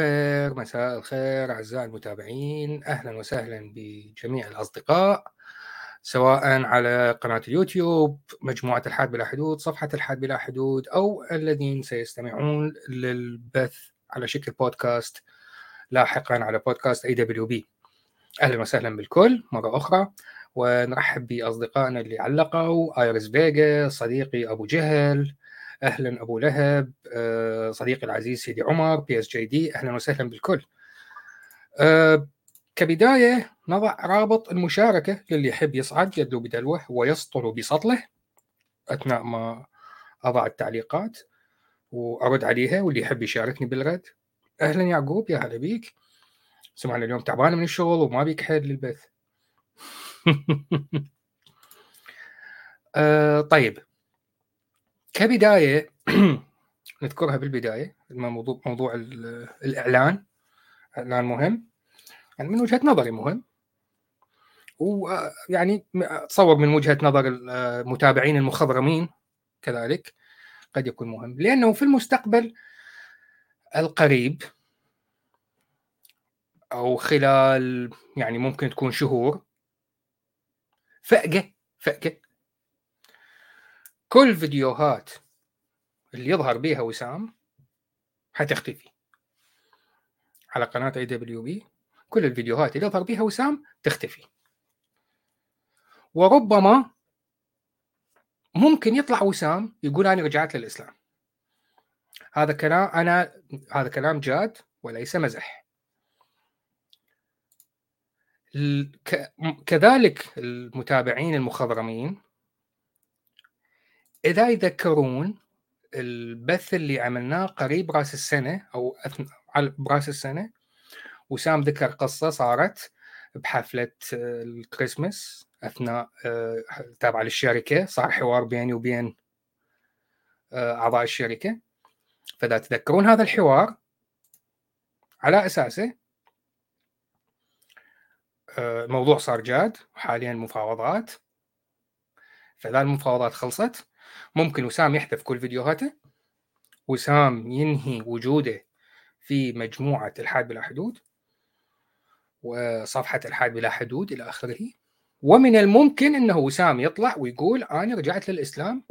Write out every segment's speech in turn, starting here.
الخير مساء الخير أعزائي المتابعين. أهلا وسهلا بجميع الأصدقاء سواء على قناة اليوتيوب مجموعة الحاد بلا حدود صفحة الحاد بلا حدود أو الذين سيستمعون للبث على شكل بودكاست لاحقا على بودكاست AWB أهلا وسهلا بالكل مرة أخرى. ونرحب بأصدقائنا اللي علقوا آيرس فيجا صديقي أبو جهل أهلا أبو لهب آه، صديقي العزيز سيدي عمر بي اس جي دي أهلا وسهلا بالكل. آه، كبداية نضع رابط المشاركة للي يحب يصعد يدلو بدلوه ويسطر بسطله أثناء ما أضع التعليقات وأرد عليها واللي يحب يشاركني بالرد. أهلا يعقوب يا هلا بيك. سمعنا اليوم تعبان من الشغل وما بيك حيل للبث. آه طيب. كبداية نذكرها بالبداية موضوع موضوع الإعلان. إعلان مهم. يعني من وجهة نظري مهم. ويعني اتصور من وجهة نظر المتابعين المخضرمين كذلك قد يكون مهم. لأنه في المستقبل القريب أو خلال يعني ممكن تكون شهور فأقة فأقة كل فيديوهات اللي يظهر بيها وسام حتختفي. على قناة اي دبليو بي كل الفيديوهات اللي يظهر بيها وسام تختفي. وربما ممكن يطلع وسام يقول أنا رجعت للإسلام. هذا كلام أنا هذا كلام جاد وليس مزح. كذلك المتابعين المخضرمين إذا يذكرون البث اللي عملناه قريب رأس السنة أو برأس السنة وسام ذكر قصة صارت بحفلة الكريسماس أثناء آه، تابعة للشركة صار حوار بيني وبين آه، أعضاء الشركة. فإذا تذكرون هذا الحوار على أساسه آه، الموضوع صار جاد وحاليا مفاوضات. فإذا المفاوضات خلصت ممكن وسام يحذف كل فيديوهاته وسام ينهي وجوده في مجموعة الحاد بلا حدود وصفحة الحاد بلا حدود إلى آخره. ومن الممكن أنه وسام يطلع ويقول أنا رجعت للإسلام.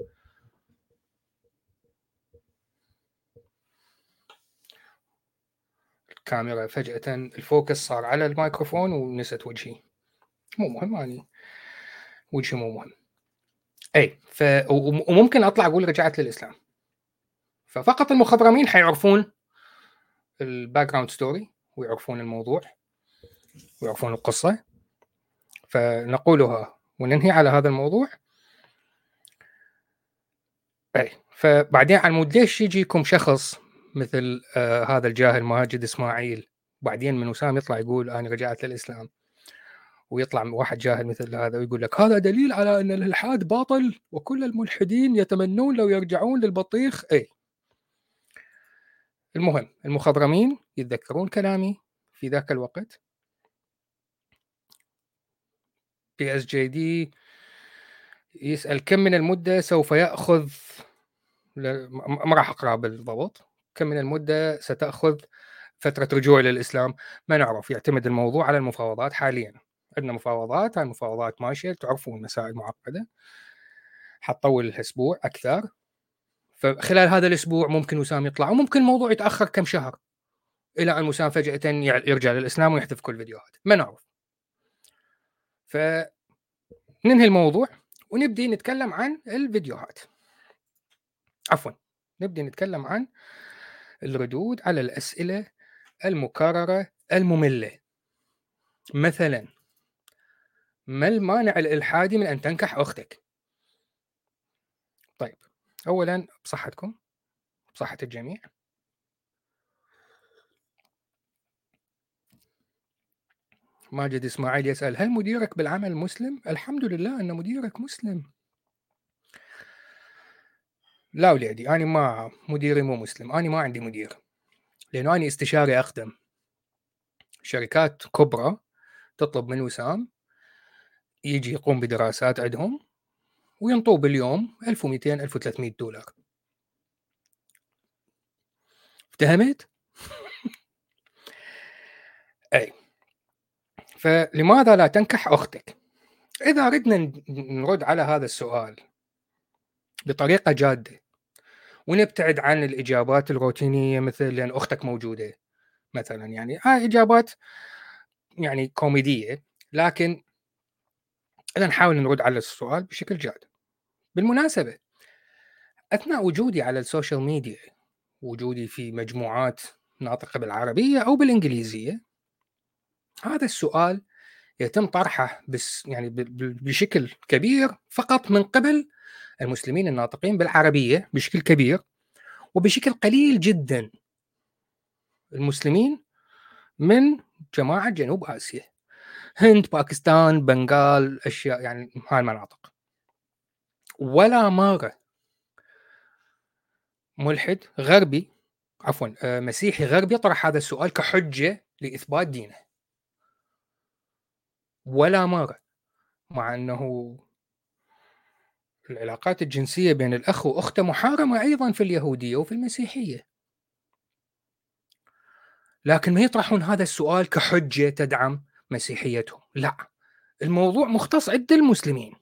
الكاميرا فجأة ال focus صار على الميكروفون ونست وجهي. مو مهم يعني وجهي مو مهم. اي ف وممكن أطلع أقول رجعت للإسلام. ففقط المخضرمين حيعرفون ال background story ويعرفون الموضوع ويعرفون القصة. فنقولها وننهي على هذا الموضوع. اي فبعدين على مود ليش يجيكم شخص مثل آه هذا الجاهل ماجد إسماعيل؟ بعدين من وسام يطلع يقول أنا رجعت للإسلام. ويطلع واحد جاهل مثل هذا ويقول لك هذا دليل على أن الإلحاد باطل وكل الملحدين يتمنون لو يرجعون للبطيخ. اي المهم المخضرمين يتذكرون كلامي في ذاك الوقت. بي اس جي دي يسأل كم من المدة سوف يأخذ ما راح أقرأ بالضبط. كم من المدة ستأخذ فترة رجوع للإسلام؟ ما نعرف يعتمد الموضوع على المفاوضات حاليا. عندنا مفاوضات هاي المفاوضات ماشية تعرفون مسائل معقدة. حتطول الأسبوع أكثر. فخلال هذا الأسبوع ممكن وسام يطلع وممكن الموضوع يتأخر كم شهر إلى أن وسام فجأة يرجع للإسلام ويحذف كل الفيديوهات ما نعرف. فننهي الموضوع ونبدي نتكلم عن الفيديوهات. عفوا نبدي نتكلم عن الردود على الأسئلة المكررة المملة. مثلا ما المانع الإلحادي من أن تنكح أختك؟ طيب أولا بصحتكم بصحة الجميع ماجد إسماعيل يسأل هل مديرك بالعمل مسلم؟ الحمد لله أن مديرك مسلم لا ولادي أنا ما مديري مو مسلم أنا ما عندي مدير لأنه أنا استشاري أخدم شركات كبرى تطلب من وسام يجي يقوم بدراسات عندهم وينطوه باليوم 1200 1300 دولار افتهمت؟ أي فلماذا لا تنكح أختك؟ إذا اردنا نرد على هذا السؤال بطريقة جادة ونبتعد عن الإجابات الروتينية مثل لأن أختك موجودة مثلا يعني هاي إجابات يعني كوميدية لكن إذا نحاول نرد على السؤال بشكل جاد. بالمناسبة أثناء وجودي على السوشيال ميديا وجودي في مجموعات ناطقة بالعربية أو بالإنجليزية هذا السؤال يتم طرحه بس يعني بشكل كبير فقط من قبل المسلمين الناطقين بالعربية بشكل كبير وبشكل قليل جدا المسلمين من جماعة جنوب آسيا. هند باكستان بنغال أشياء يعني هاي المناطق ولا مرة ملحد غربي عفوا آه، مسيحي غربي طرح هذا السؤال كحجة لإثبات دينه. ولا مرة مع إنه العلاقات الجنسية بين الأخ وأخته محارمة أيضا في اليهودية وفي المسيحية. لكن ما يطرحون هذا السؤال كحجة تدعم مسيحيتهم. لا الموضوع مختص عند المسلمين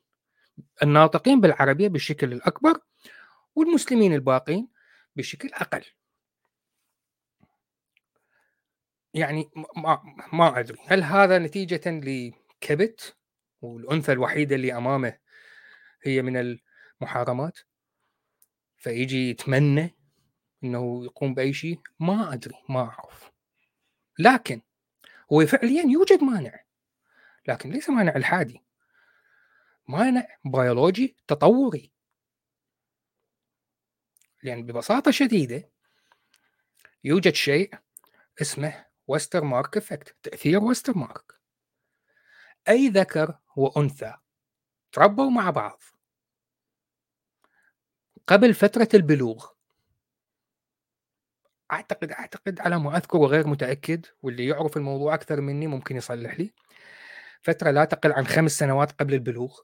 الناطقين بالعربية بالشكل الأكبر والمسلمين الباقين بشكل أقل. يعني ما ما أدري هل هذا نتيجة لكبت والأنثى الوحيدة اللي أمامه هي من المحارمات؟ فيجي يتمنى إنه يقوم بأي شيء؟ ما أدري ما أعرف. لكن هو فعليا يوجد مانع لكن ليس مانع الحادي. مانع بيولوجي تطوري. لأن ببساطة شديدة يوجد شيء اسمه Westermarck effect تأثير وستر مارك أي ذكر وأنثى تربوا مع بعض. قبل فترة البلوغ أعتقد أعتقد على ما أذكر وغير متأكد واللي يعرف الموضوع أكثر مني ممكن يصلح لي. فترة لا تقل عن خمس سنوات قبل البلوغ.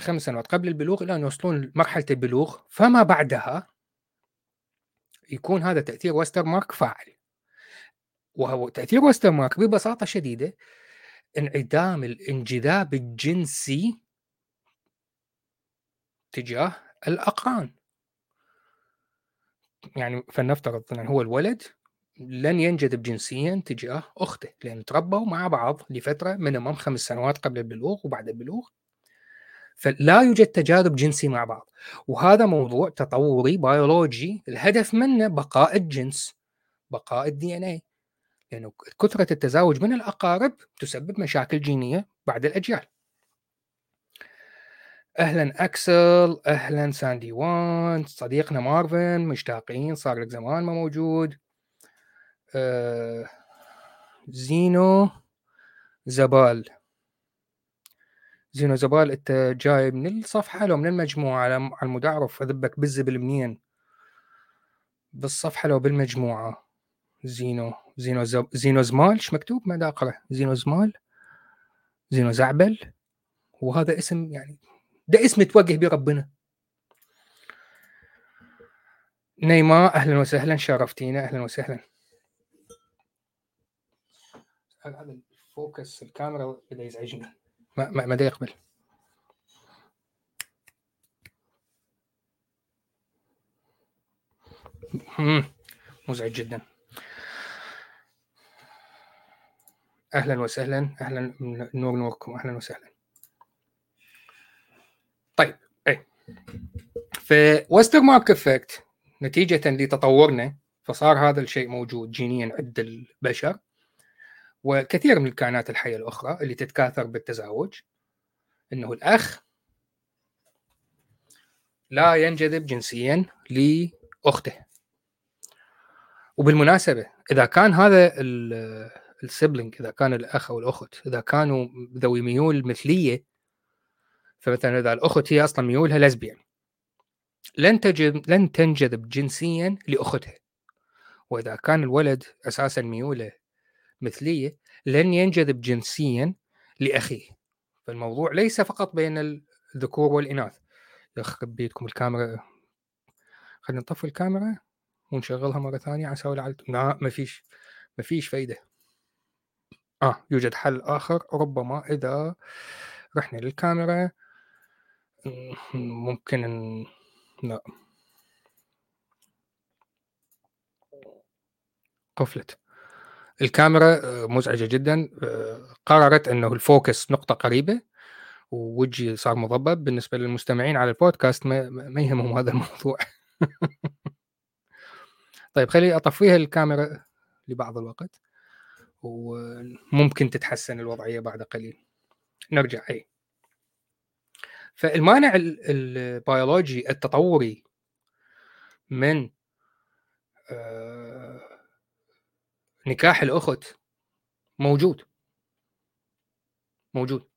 خمس سنوات قبل البلوغ إلى أن يوصلون لمرحلة البلوغ. فما بعدها يكون هذا تأثير وستر مارك فاعل. وهو تأثير وستر مارك ببساطة شديدة انعدام الانجذاب الجنسي تجاه الأقران. يعني فلنفترض إن هو الولد لن ينجذب جنسيا تجاه أخته لأن تربوا مع بعض لفترة minimum خمس سنوات قبل البلوغ وبعد البلوغ. فلا يوجد تجاذب جنسي مع بعض. وهذا موضوع تطوري بيولوجي الهدف منه بقاء الجنس بقاء ال DNA لأنه كثرة التزاوج من الأقارب تسبب مشاكل جينية بعد الأجيال. أهلا اكسل أهلا ساندي وان صديقنا مارفن مشتاقين صار لك زمان ما موجود. آه زينو زبال. زينو زبال أنت جاي من الصفحة لو من المجموعة على المود اعرف اذبك بالزبل منين بالصفحة لو بالمجموعة. زينو زينو زب... زينو زمال إيش مكتوب؟ ما اقرا زينو زمال زينو زعبل. وهذا اسم يعني ده اسم توجه به ربنا. نيما أهلا وسهلا. شرفتينا أهلا وسهلا. هذا الفوكس الكاميرا بدأ يزعجني؟ ما ما ما يقبل. مزعج جدا. أهلا وسهلا. أهلا نور نوركم. أهلا وسهلا طيب اي في وستر مارك افكت نتيجة لتطورنا فصار هذا الشيء موجود جينيا عند البشر وكثير من الكائنات الحية الأخرى اللي تتكاثر بالتزاوج أنه الأخ لا ينجذب جنسيا لأخته. وبالمناسبة إذا كان هذا السبلينج إذا كان الأخ أو الأخت إذا كانوا ذوي ميول مثلية فمثلا اذا الأخت هي أصلا ميولها لزبيان لن تجد لن تنجذب جنسيا لأختها. وإذا كان الولد أساسا ميوله مثلية لن ينجذب جنسيا لأخيه. فالموضوع ليس فقط بين الذكور والإناث. يخرب بيتكم الكاميرا. خلينا نطفي الكاميرا ونشغلها مرة ثانية على سؤال لا ما فيش ما فيش فايدة. آه يوجد حل آخر. ربما إذا رحنا للكاميرا. ممكن إن لا. قفلت. الكاميرا آه، مزعجة جدا. آه، قررت إنه ال focus نقطة قريبة ووجهي صار مضبب بالنسبة للمستمعين على البودكاست ما, ما يهمهم هذا الموضوع. طيب خلي أطفيها الكاميرا لبعض الوقت وممكن تتحسن الوضعية بعد قليل. نرجع أي. فالمانع البيولوجي التطوري من آه، نكاح الأخت موجود. موجود.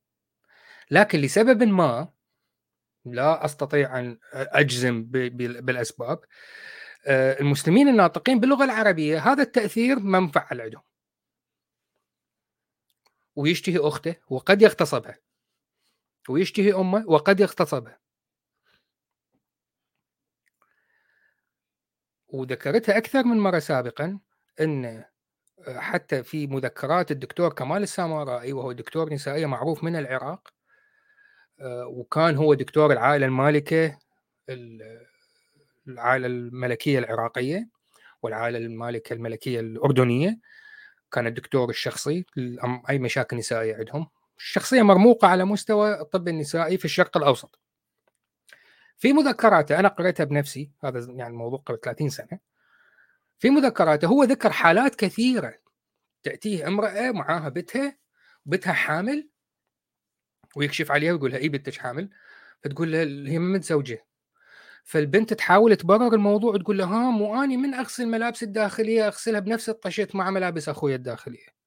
لكن لسبب ما لا أستطيع أن أجزم بالأسباب آه، المسلمين الناطقين باللغة العربية هذا التأثير ما مفعل عندهم. ويشتهي أخته وقد يغتصبها. ويشتهي أمه وقد يغتصبها وذكرتها أكثر من مرة سابقا إن حتى في مذكرات الدكتور كمال السامرائي وهو دكتور نسائيه معروف من العراق وكان هو دكتور العائلة المالكة العائلة الملكية العراقية والعائلة المالكة الملكية الأردنية. كان الدكتور الشخصي أي مشاكل نسائية عندهم. شخصيه مرموقة على مستوى الطب النسائي في الشرق الأوسط. في مذكراته أنا قريتها بنفسي هذا يعني الموضوع قبل 30 سنة. في مذكراته هو ذكر حالات كثيرة تأتيه امرأة معاها بنتها بنتها حامل ويكشف عليها ويقول لها اي بنتك حامل؟ فتقول له هي متزوجة. فالبنت تحاول تبرر الموضوع وتقول له ها مو اني من أغسل ملابس الداخلية أغسلها بنفس الطشت مع ملابس أخوي الداخلية.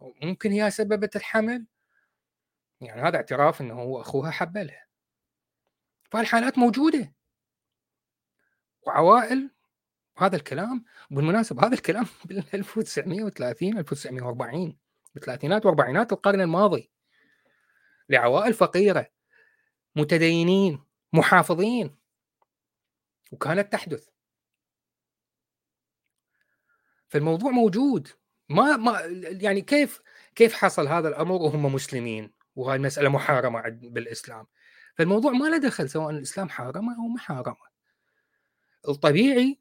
ممكن هي سببت الحمل؟ يعني هذا اعتراف انه هو أخوها حبلها. فالحالات موجودة. وعوائل هذا الكلام بالمناسبة هذا الكلام بال 1930 1940 بالثلاثينات وأربعينات القرن الماضي. لعوائل فقيرة متدينين محافظين. وكانت تحدث. فالموضوع موجود. ما ما يعني كيف كيف حصل هذا الأمر وهم مسلمين؟ وهاي المسألة محارمة بالإسلام. فالموضوع ما له دخل سواء الإسلام حارمه أو ما حارمه. الطبيعي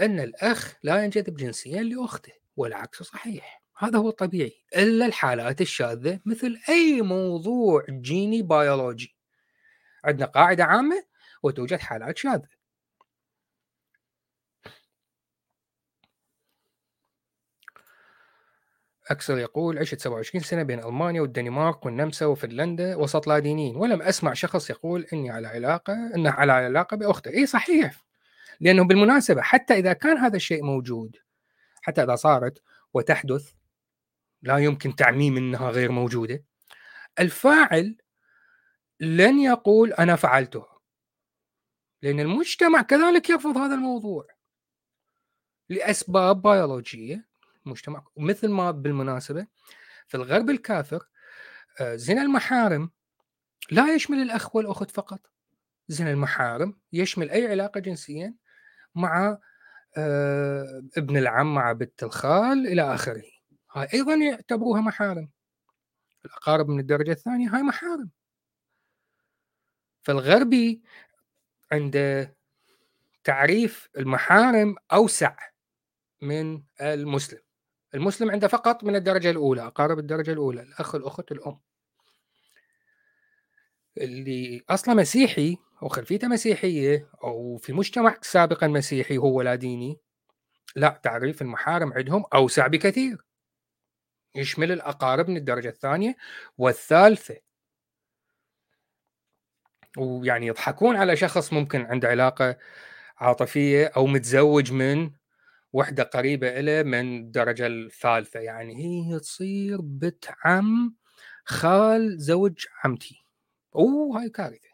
أن الأخ لا ينجذب جنسيا لأخته والعكس صحيح. هذا هو الطبيعي. إلا الحالات الشاذة مثل أي موضوع جيني بيولوجي عندنا قاعدة عامة وتوجد حالات شاذة. أكسل يقول عشت 27 سنة بين ألمانيا والدنمارك والنمسا وفنلندا وسط لا دينيين ولم أسمع شخص يقول إني على علاقة إنه على علاقة بأخته. إي صحيح لأنه بالمناسبة حتى إذا كان هذا الشيء موجود حتى إذا صارت وتحدث لا يمكن تعميم إنها غير موجودة الفاعل لن يقول أنا فعلته لأن المجتمع كذلك يرفض هذا الموضوع لأسباب بيولوجيه المجتمع مثل ما بالمناسبة في الغرب الكافر آه، زنا المحارم لا يشمل الأخ والأخت فقط. زنا المحارم يشمل أي علاقة جنسيه مع آه، ابن العم مع بنت الخال إلى آخره. هاي أيضا يعتبروها محارم. الأقارب من الدرجة الثانية هاي محارم. فالغربي عنده تعريف المحارم أوسع من المسلم. المسلم عنده فقط من الدرجة الأولى أقارب الدرجة الأولى الأخ الأخت الأم. اللي أصلا مسيحي أو خلفيته مسيحية أو في مجتمع سابقا مسيحي هو لا ديني لا تعريف المحارم عندهم أوسع بكثير. يشمل الأقارب من الدرجة الثانية والثالثة. ويعني يضحكون على شخص ممكن عنده علاقة عاطفية أو متزوج من وحدة قريبة إليه من الدرجة الثالثة. يعني هي تصير بنت عم خال زوج عمتي. أوه هاي كارثة.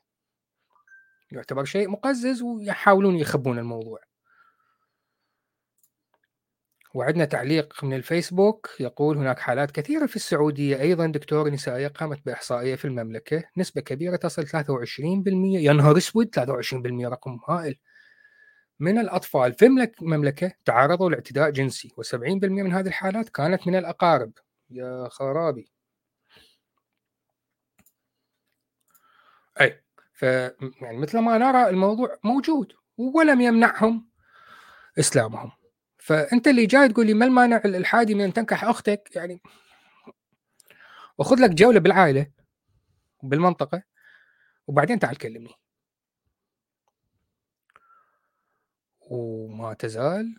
يعتبر شيء مقزز ويحاولون يخبون الموضوع. وعندنا تعليق من الفيسبوك يقول هناك حالات كثيرة في السعودية. أيضا دكتورة نسائية قامت بإحصائية في المملكة. نسبة كبيرة تصل 23% يا نهار أسود 23% رقم هائل. من الأطفال في المملكة تعرضوا لاعتداء جنسي و70% من هذه الحالات كانت من الأقارب. يا خرابي. أي ف يعني مثل ما نرى الموضوع موجود ولم يمنعهم إسلامهم. فأنت اللي جاي تقول لي ما المانع الإلحادي من أن تنكح أختك؟ يعني وخذ لك جولة بالعائلة بالمنطقة وبعدين تعال كلمني. وما تزال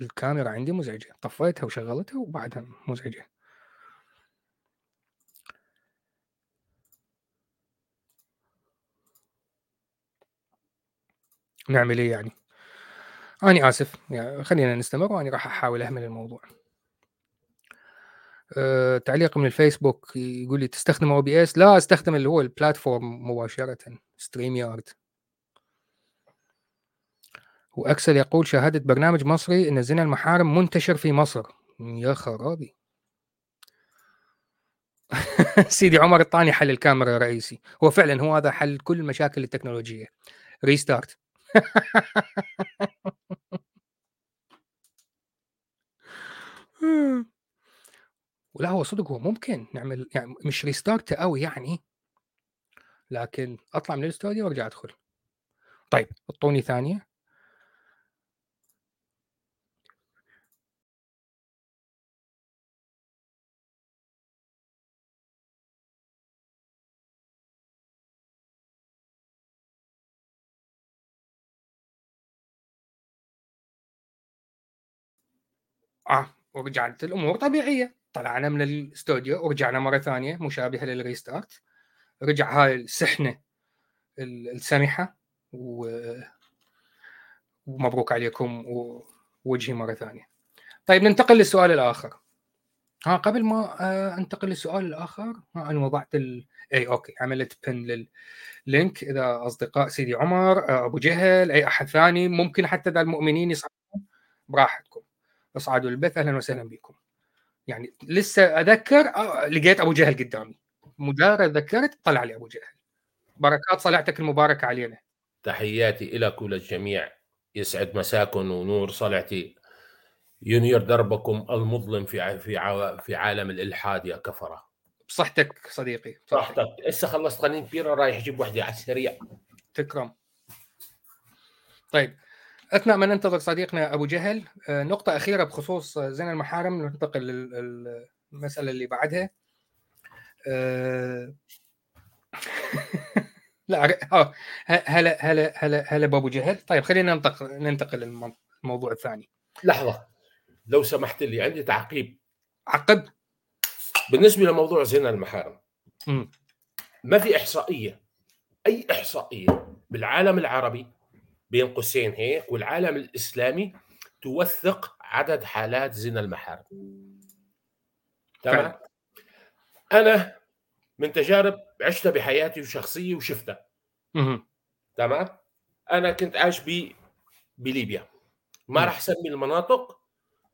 الكاميرا عندي مزعجة. طفيتها وشغلتها وبعدها مزعجة. نعمل إيه يعني؟ أني آسف. يعني خلينا نستمر وأني راح أحاول أهمل الموضوع. أه تعليق من الفيسبوك يقول لي تستخدم OBS؟ لا أستخدم اللي هو ال platform مباشرة StreamYard وأكسل يقول شاهدت برنامج مصري إن زنا المحارم منتشر في مصر. يا خرابي. سيدي عمر الطاني حل الكاميرا الرئيسي هو فعلا هو هذا حل كل المشاكل التكنولوجية. restart ولا هو صدق هو ممكن نعمل يعني مش ريستارت قوي يعني. لكن أطلع من الاستوديو وأرجع أدخل. طيب اعطوني ثانية. ورجعت الأمور طبيعية. طلعنا من الاستوديو ورجعنا مرة ثانية مشابهة لل restart. رجع هاي السحنة السمحة و... ومبروك عليكم ووجهي مرة ثانية. طيب ننتقل للسؤال الآخر. ها قبل ما آه، أنتقل للسؤال الآخر ها أنا وضعت ال... إي okay عملت pin لل link إذا أصدقاء سيدي عمر آه، أبو جهل أي أحد ثاني ممكن حتى اذا المؤمنين يصعدون براحتكم. اصعدوا البث أهلا وسهلا بكم. يعني لسه أذكر آه لقيت أبو جهل قدامي. مجرد ذكرت طلع لي أبو جهل. بركات صلعتك المباركة علينا. تحياتي لك وللجميع يسعد مساكم ونور صلعتي. ينير دربكم المظلم في في في عالم الإلحاد يا كفرة. بصحتك صديقي بصحتك. هسه خلصت قنين كبيرة رايح أجيب وحده على السريع. تكرم. طيب. أثناء ما ننتظر صديقنا أبو جهل آه، نقطة أخيرة بخصوص زين المحارم ننتقل للمسألة اللي بعدها. أه... لا هلا هلا هلا هلا بأبو جهل. طيب خلينا ننتقل ننتقل للموضوع الثاني. لحظة. لو سمحت لي عندي تعقيب. عقب. بالنسبة لموضوع زنا المحارم م. ما في إحصائية أي إحصائية بالعالم العربي بين قوسين هيك والعالم الإسلامي توثق عدد حالات زنا المحارم. تمام؟ أنا من تجارب عشتها بحياتي وشخصية وشفتها. تمام؟ أنا كنت عايش ب بليبيا. ما راح أسمي المناطق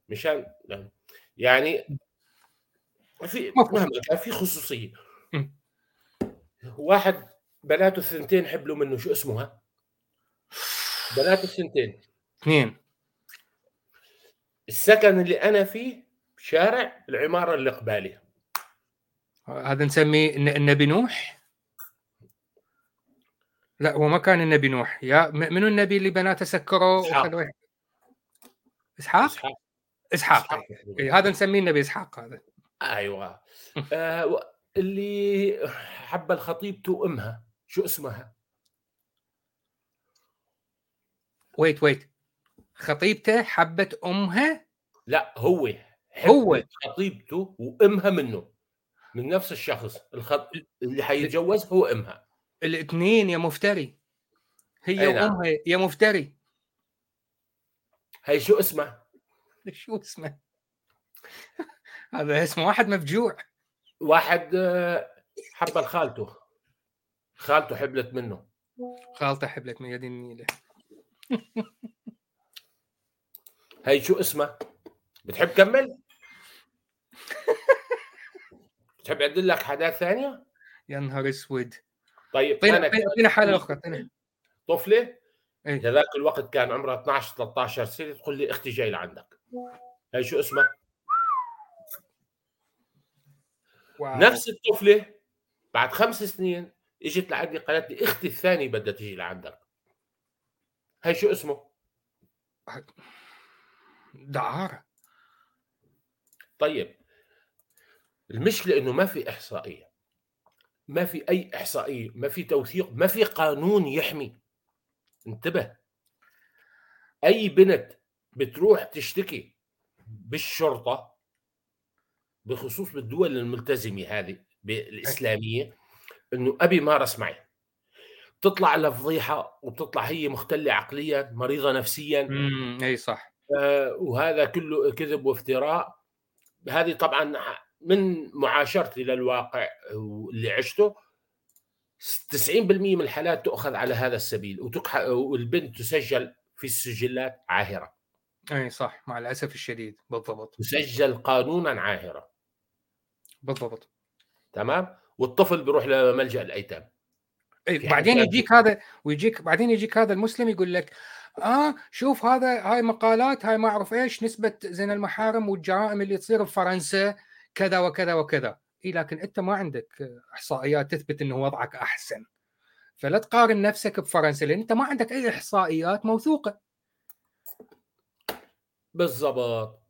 مشان يعني في مهما كان في خصوصية. واحد بناته الثنتين حبلوا منه شو اسمها بنات السنتين. اثنين. السكن اللي أنا فيه شارع العمارة اللي قبالي هذا نسميه النبي نوح؟ لا هو ما كان النبي نوح. يا منو النبي اللي بناته سكروا إسحاق. إسحاق؟ إسحاق. إيه، هذا نسميه النبي إسحاق هذا. أيوه. آه اللي حب الخطيبته امها شو اسمها؟ ويت ويت خطيبته حبت أمها؟ لا هو هو. خطيبته وأمها منه من نفس الشخص. الخط... اللي حيتجوز هو أمها. الاثنين يا مفتري. هي وامها يا مفتري. هي شو اسمه؟ شو اسمه؟ هذا اسمه واحد مفجوع. واحد آه، حب خالته خالته حبلت منه. خالته حبلت من يد النيلة. هي شو اسمها؟ بتحب كمل؟ بتحب اعدل لك حاجات ثانية؟ يا نهار أسود طيب اعطينا أنا اعطينا حالة أخرى طفلة إيه؟ ذاك الوقت كان عمرها 12 13 سنة تقول لي أختي جاي لعندك هي شو اسمها؟ واو. نفس الطفلة بعد خمس سنين إجت لعندي قالت لي أختي الثانية بدها تيجي لعندك هي شو اسمه؟ دعارة. طيب. المشكلة إنه ما في إحصائية. ما في أي إحصائية ما في توثيق ما في قانون يحمي. انتبه. أي بنت بتروح تشتكي بالشرطة بخصوص بالدول الملتزمة هذه الإسلامية إنه أبي مارس معي. تطلع لفضيحة وبتطلع هي مختلة عقليا مريضة نفسيا. امم اي صح. آه وهذا كله كذب وافتراء. هذه طبعا من معاشرتي للواقع واللي عشته. 90% من الحالات تؤخذ على هذا السبيل وتكح... والبنت تسجل في السجلات عاهرة. اي صح مع الأسف الشديد. بالضبط. تسجل قانونا عاهرة. بالضبط. تمام؟ والطفل بيروح لملجأ الأيتام. اي بعدين يجيك هذا ويجيك بعدين يجيك هذا المسلم يقول لك آه شوف هذا هاي مقالات هاي ما أعرف إيش نسبة زين المحارم والجرائم اللي تصير بفرنسا كذا وكذا وكذا. اي لكن أنت ما عندك إحصائيات تثبت إنه وضعك أحسن. فلا تقارن نفسك بفرنسا لأن أنت ما عندك أي إحصائيات موثوقة. بالضبط.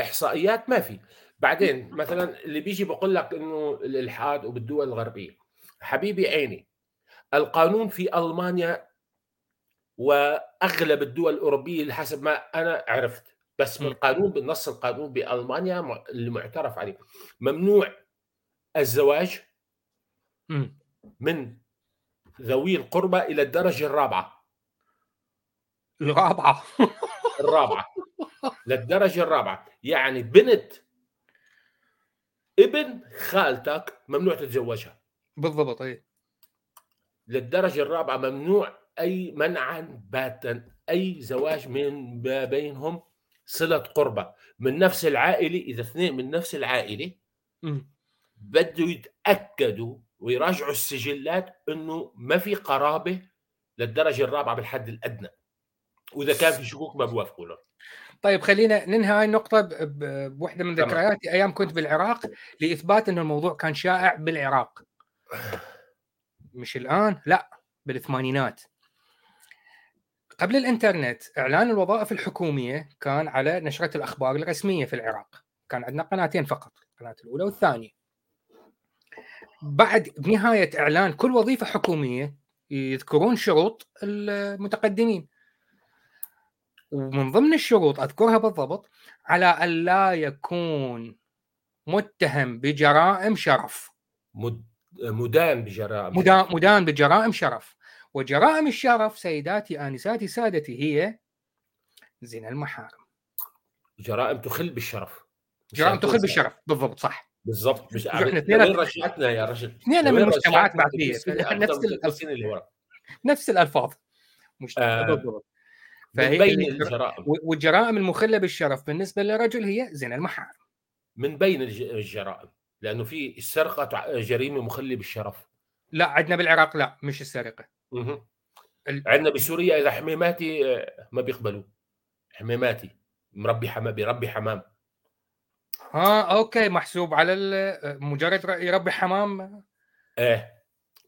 إحصائيات ما في. بعدين مثلا اللي بيجي بقول لك إنه الإلحاد وبالدول الغربية حبيبي عيني القانون في ألمانيا وأغلب الدول الأوروبية حسب ما أنا عرفت بس بالقانون بالنص القانون بألمانيا المعترف عليه. ممنوع الزواج من ذوي القربى إلى الدرجة الرابعة. الرابعة. الرابعة. للدرجة الرابعة. يعني بنت ابن خالتك ممنوع تتزوجها. بالضبط أي. للدرجة الرابعة ممنوع أي منعا باتا أي زواج من بينهم صلة قربة. من نفس العائلة إذا اثنين من نفس العائلة بده يتأكدوا ويراجعوا السجلات إنه ما في قرابة للدرجة الرابعة بالحد الأدنى. وإذا كان في شكوك ما بوافقوا له. طيب خلينا ننهي هاي النقطة بوحدة من ذكرياتي. أيام كنت بالعراق لإثبات أن الموضوع كان شائع بالعراق. مش الآن لا بالثمانينات. قبل الإنترنت إعلان الوظائف الحكومية كان على نشرة الأخبار الرسمية في العراق. كان عندنا قناتين فقط القناة الأولى والثانية. بعد بنهايه إعلان كل وظيفة حكومية يذكرون شروط المتقدمين. ومن ضمن الشروط أذكرها بالضبط على أن لا يكون متهم بجرائم شرف. مدان بجرائم. مدان, مدان بجرائم شرف. وجرائم الشرف سيداتي آنساتي سادتي هي زنا المحارم. جرائم تخل بالشرف. جرائم تخل بالشرف. بالضبط صح. بالضبط. مش إحنا رجعتنا يا رجل اثنين من مجتمعات بعدية. نفس الالفاظ نفس الألفاظ. مش آه. بالضبط. فهي بين الجرائم. والجرائم المخلة بالشرف بالنسبة للرجل هي زنا المحارم. من بين الجرائم. لأنه في السرقة جريمة مخله بالشرف. لا عندنا بالعراق لا مش السرقة. عندنا بسوريا إذا حميماتي آه، ما بيقبلوا. حميماتي. مربي حمام بيربي حمام. ها أوكي محسوب على مجرد يربي حمام. إيه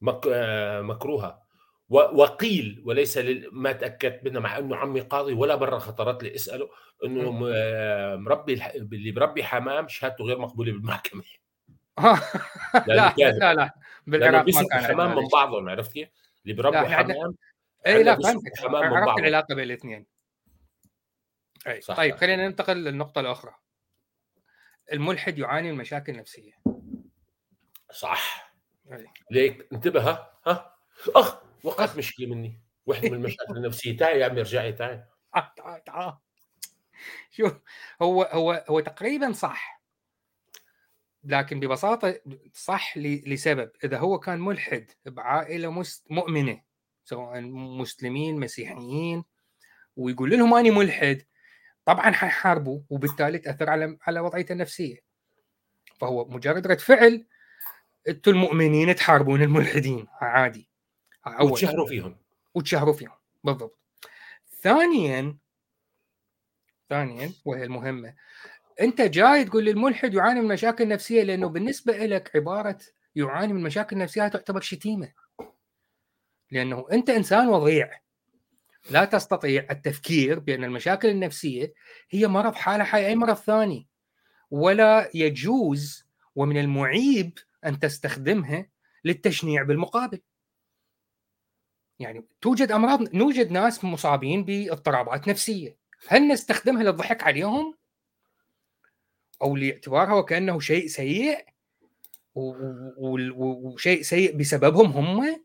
مك... آه، مكروهة. و... وقيل وليس لل... ما تأكدت منه مع إنه عمي قاضي ولا مره خطرت لي اسأله إنه آه، مربي. اللي بربي حمام شهادته غير مقبولة بالمحكمة. لا لا لا. بالعراق ما كان حمام من بعضهم عرفت كيف؟ اللي بربوا حمام اي لا فهمتك عرفت العلاقة بين الاثنين. أي صح طيب خلينا ننتقل للنقطة الأخرى. الملحد يعاني من مشاكل نفسية. صح. أي. ليك انتبه ها ها. أخ وقعت مشكلة مني. واحد من المشاكل النفسية. تعي يا عمي ارجعي تعي. تعال تعال. شوف هو هو هو تقريبا صح. لكن ببساطة صح لسبب. إذا هو كان ملحد بعائلة مؤمنة سواء مسلمين مسيحيين ويقول لهم أني ملحد طبعا حيحاربوا وبالتالي تأثر على على وضعيته النفسية. فهو مجرد رد فعل أنتم المؤمنين تحاربون الملحدين. عادي. أول وتشهروا فيهم. وتشهروا فيهم. بالضبط. ثانيا ثانيا وهي المهمة. أنت جاي تقول للملحد يعاني من مشاكل نفسية لأنه بالنسبة لك عبارة يعاني من مشاكل نفسية تعتبر شتيمة. لأنه أنت إنسان وضيع. لا تستطيع التفكير بأن المشاكل النفسية هي مرض حالة حي أي مرض ثاني. ولا يجوز ومن المعيب أن تستخدمها للتشنيع بالمقابل. يعني توجد أمراض نوجد ناس مصابين باضطرابات نفسية. هل نستخدمها للضحك عليهم؟ أو لاعتبارها وكأنه شيء سيء وشيء سيء بسببهم هم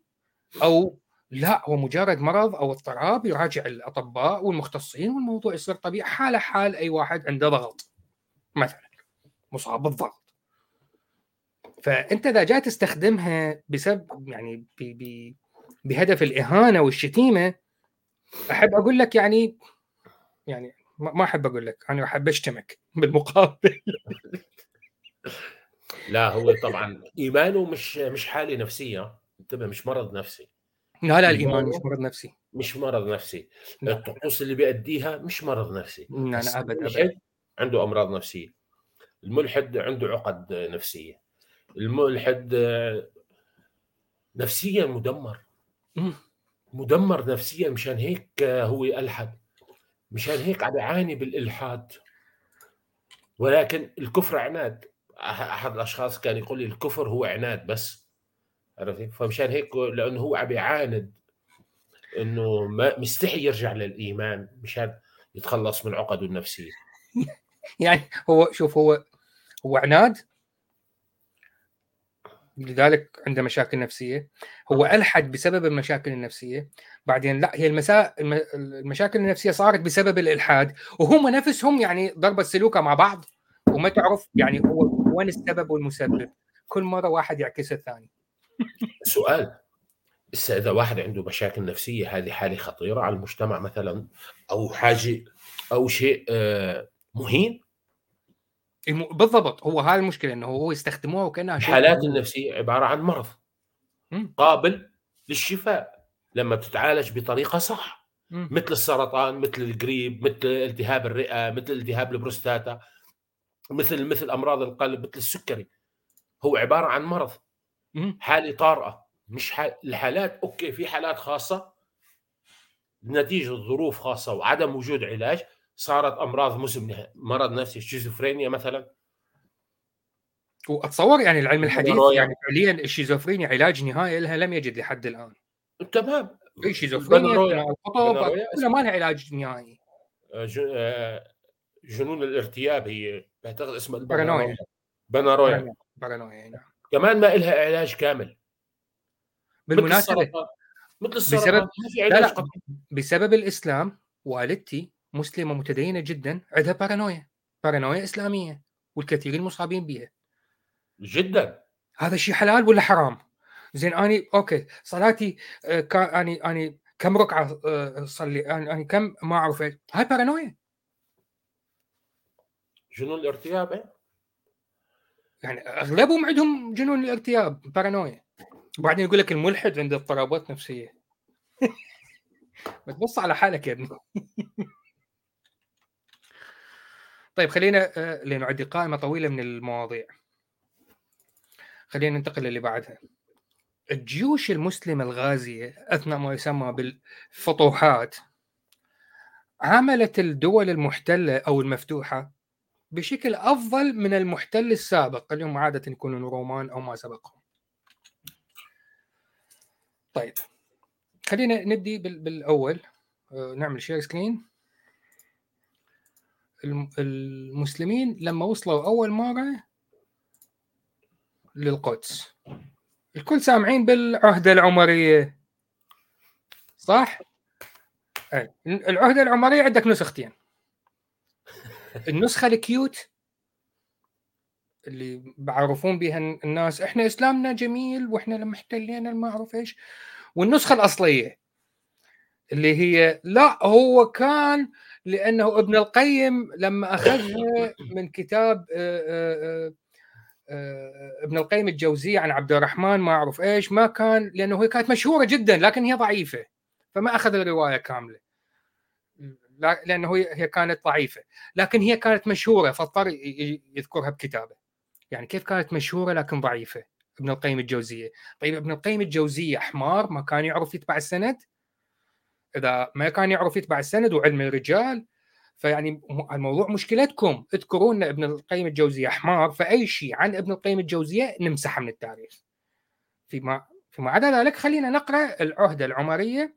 أو لا هو مجرد مرض أو اضطراب يراجع الأطباء والمختصين والموضوع يصير طبيعي حاله حال أي واحد عنده ضغط مثلا مصاب بالضغط. فأنت إذا جاي تستخدمها بسبب يعني بهدف الإهانة والشتيمة أحب أقول لك يعني يعني ما أحب أقول لك أنا أحب أشتمك بالمقابل. لا هو طبعا إيمانه مش مش حاله نفسيه انتبه مش مرض نفسي. لا لا الإيمان مش مرض نفسي. مش مرض نفسي. الطقوس اللي بيأديها مش مرض نفسي. لا لا أبد أبد. عنده أمراض نفسية. الملحد عنده عقد نفسية. الملحد نفسيا مدمر. مدمر نفسيا مشان هيك هو الحد مشان هيك عم يعاني بالإلحاد. ولكن الكفر عناد. أحد الأشخاص كان يقول لي الكفر هو عناد بس. عرفتي فمشان هيك لأنه هو عم يعاند إنه ما مستحي يرجع للإيمان مشان يتخلص من عقده النفسية. يعني هو شوف هو هو عناد لذلك عنده مشاكل نفسية. هو ألحد بسبب المشاكل النفسية. بعدين لا هي المسا... المشاكل النفسية صارت بسبب الإلحاد وهم نفسهم يعني ضرب السلوكه مع بعض وما تعرف يعني هو وين السبب والمسبب. كل مرة واحد يعكس الثاني. سؤال. إذا واحد عنده مشاكل نفسية هذه حالة خطيرة على المجتمع مثلا أو حاجة أو شيء آه، مهين؟ بالضبط هو هاي المشكلة إنه هو يستخدموها وكأنها الحالات النفسية عبارة عن مرض قابل للشفاء لما بتتعالج بطريقة صح. مثل السرطان مثل القريب مثل التهاب الرئة مثل التهاب البروستاتا مثل مثل أمراض القلب مثل السكري. هو عبارة عن مرض. حالة طارئة. مش حال الحالات okay في حالات خاصة نتيجة ظروف خاصة وعدم وجود علاج صارت أمراض مزمنه مرض نفسي الشيزوفرينيا مثلا. وأتصور يعني العلم الحديث يعني فعليا الشيزوفرينيا علاج نهائي لها لم يجد لحد الآن. تمام. الشيزوفرينيا القطب كلها ما لها علاج نهائي. آه، آه، جنون الارتياب هي بعتقد اسمها البارانويا بانارويا بارانويا نعم. كمان ما لها علاج كامل. بالمناسبة مثل السرطان بسبب لا لا بسبب الإسلام والدتي مسلمة متدينة جدا عندها بارانويا بارانويا إسلامية والكثيرين مصابين بها جدا؟ هذا شيء حلال ولا حرام؟ زين أني okay صلاتي آه أني أني كم ركعه آه صلي أني كم ما أعرف هاي بارانويا جنون الارتياب إيه؟ يعني أغلبهم عندهم جنون الارتياب بارانويا وبعدين يقول لك الملحد عنده اضطرابات نفسية. بتبص على حالك يا ابني. طيب خلينا لأنه عندي قائمة طويلة من المواضيع. خلينا ننتقل للي بعدها. الجيوش المسلمة الغازية أثناء ما يسمى بالفتوحات عاملت الدول المحتلة أو المفتوحة بشكل أفضل من المحتل السابق. اليوم عادة يكونون رومان أو ما سبقهم. طيب خلينا نبدي بالأول. آه، نعمل share screen المسلمين لما وصلوا أول مرة للقدس الكل سامعين بالعهده العمريه صح؟ أي. العهده العمريه عندك نسختين النسخة الكيوت اللي بعرفون بها الناس إحنا إسلامنا جميل وإحنا لما احتلينا ما اعرف إيش والنسخة الأصلية اللي هي لا هو كان لأنه ابن القيم لما أخذها من كتاب ابن القيم الجوزية عن عبد الرحمن ما أعرف إيش ما كان لأنه هي كانت مشهورة جدا لكن هي ضعيفة فما أخذ الرواية كاملة. لأنه هي كانت ضعيفة. لكن هي كانت مشهورة فاضطر يذكرها بكتابه. يعني كيف كانت مشهورة لكن ضعيفة؟ ابن القيم الجوزية. طيب ابن القيم الجوزية حمار ما كان يعرف يتبع السند؟ إذا ما كان يعرف يتبع السند وعلم الرجال فيعني الموضوع مشكلتكم. تذكرون ابن القيم الجوزية حمار فأي شيء عن ابن القيم الجوزية نمسحه من التاريخ. فيما فيما عدا ذلك خلينا نقرأ العهدة العمرية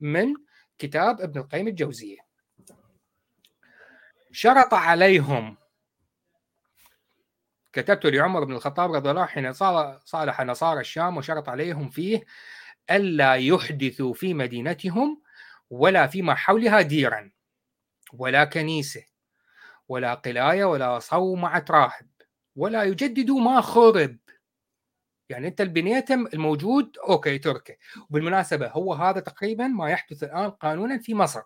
من كتاب ابن القيم الجوزية. شرط عليهم. كتبت لعمر بن الخطاب رضي الله حين صالح نصارى الشام وشرط عليهم فيه ألا يحدثوا في مدينتهم ولا فيما حولها ديرا ولا كنيسة ولا قلاية ولا صومعة راهب ولا يجددوا ما خرب. يعني أنت البنيتم الموجود أوكي تركه وبالمناسبة هو هذا تقريبا ما يحدث الآن قانونا في مصر.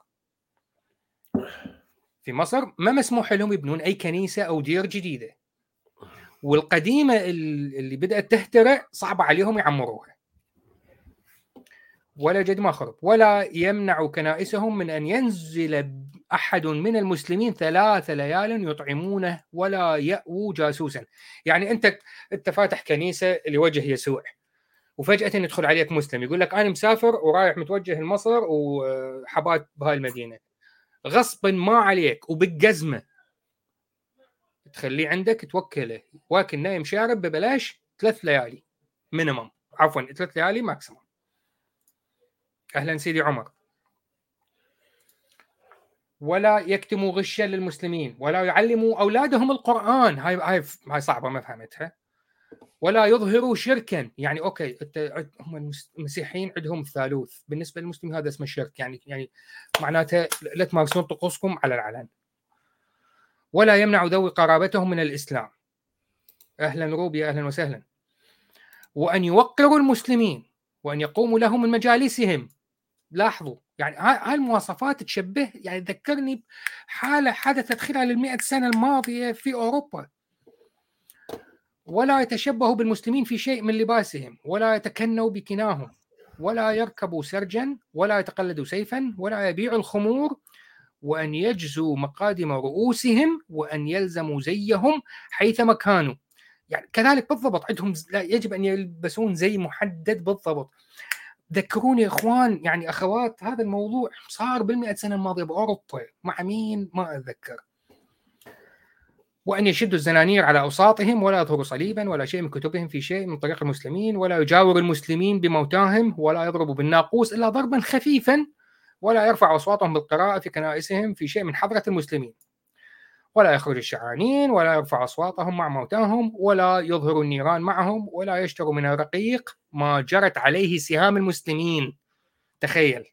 في مصر ما مسموح لهم يبنون أي كنيسة أو دير جديدة. والقديمة اللي بدأت تهترع صعبه عليهم يعمروها. ولا جد ما خرب ولا يمنع كنائسهم من أن ينزل أحد من المسلمين ثلاث ليال يطعمونه ولا يأووا جاسوسا. يعني أنت أنت فاتح كنيسة لوجه يسوع وفجأة يدخل عليك مسلم يقول لك أنا مسافر ورايح متوجه لمصر وحبات بهاي المدينة. غصبا ما عليك وبالجزمة تخليه عندك توكله واكل نايم شارب ببلاش ثلاث ليالي minimum عفوا ثلاث ليالي maximum أهلا سيدي عمر. ولا يكتموا غشا للمسلمين ولا يعلموا أولادهم القرآن. هاي هاي هاي صعبة ما فهمتها. ولا يظهروا شركا. يعني okay هم المسيحيين عندهم الثالوث بالنسبة للمسلمين هذا اسمه الشرك يعني يعني معناته لا تمارسون طقوسكم على العلن. ولا يمنع ذوي قرابتهم من الإسلام. أهلا روبي أهلا وسهلا. وأن يوقروا المسلمين وأن يقوموا لهم من مجالسهم. لاحظوا؟ يعني هاي المواصفات تشبه يعني تذكرني بحالة حدثت خلال المئة سنة الماضية في أوروبا. ولا يتشبهوا بالمسلمين في شيء من لباسهم ولا يتكنوا بكناهم ولا يركبوا سرجا ولا يتقلدوا سيفا ولا يبيعوا الخمور وأن يجزوا مقادم رؤوسهم وأن يلزموا زيهم حيثما كانوا. يعني كذلك بالضبط عندهم يجب أن يلبسون زي محدد بالضبط. ذكروني يا إخوان يعني أخوات هذا الموضوع صار بالمئة سنة الماضية بأوروبا مع مين؟ ما أتذكر. وأن يشدوا الزنانير على أوساطهم ولا يظهروا صليبا ولا شيء من كتبهم في شيء من طريق المسلمين ولا يجاور المسلمين بموتاهم ولا يضربوا بالناقوس إلا ضربا خفيفا ولا يرفع اصواتهم بالقراءة في كنائسهم في شيء من حضرة المسلمين. ولا يخرج الشعانين ولا يرفع أصواتهم مع موتاهم ولا يظهر النيران معهم ولا يشتروا من الرقيق ما جرت عليه سهام المسلمين. تخيل.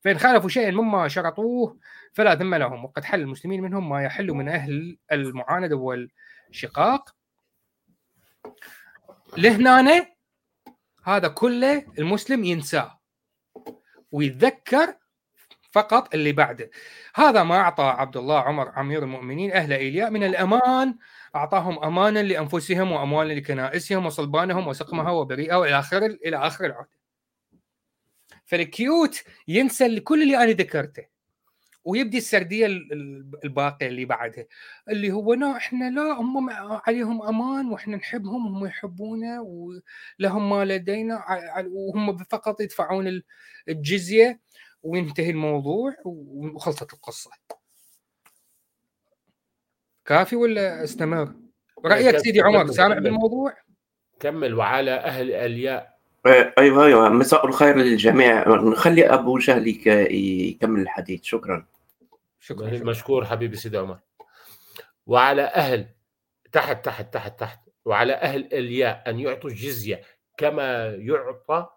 فإن خالفوا شيئا مما شرطوه فلا ذم لهم وقد حل المسلمين منهم ما يحل من أهل المعاندة والشقاق. لهنا هذا كله المسلم ينساه. ويتذكر فقط اللي بعده. هذا ما أعطى عبد الله عمر أمير المؤمنين أهل ايلياء من الأمان. أعطاهم امانا لأنفسهم واموالا لكنائسهم وصلبانهم وسقمها وبريئه وإلى آخر إلى آخر العهده فالكيوت ينسى كل اللي أنا ذكرته. ويبدي السردية الباقيه اللي بعدها اللي هو لا إحنا لا هم عليهم أمان وإحنا نحبهم وهم يحبونا ولهم ما لدينا وهم فقط يدفعون الجزية. وينتهي الموضوع وخلصت القصة. كافي ولا استمر؟ رأيك سيدي عمر سامع بالموضوع؟ كمل وعلى أهل الياء أيوه أيوه. مساء الخير للجميع. نخلي أبو جهل يكمل الحديث. شكرا. شكرا مشكور حبيبي سيدي عمر. وعلى أهل تحت تحت تحت تحت. وعلى أهل الياء أن يعطوا الجزية كما يعطى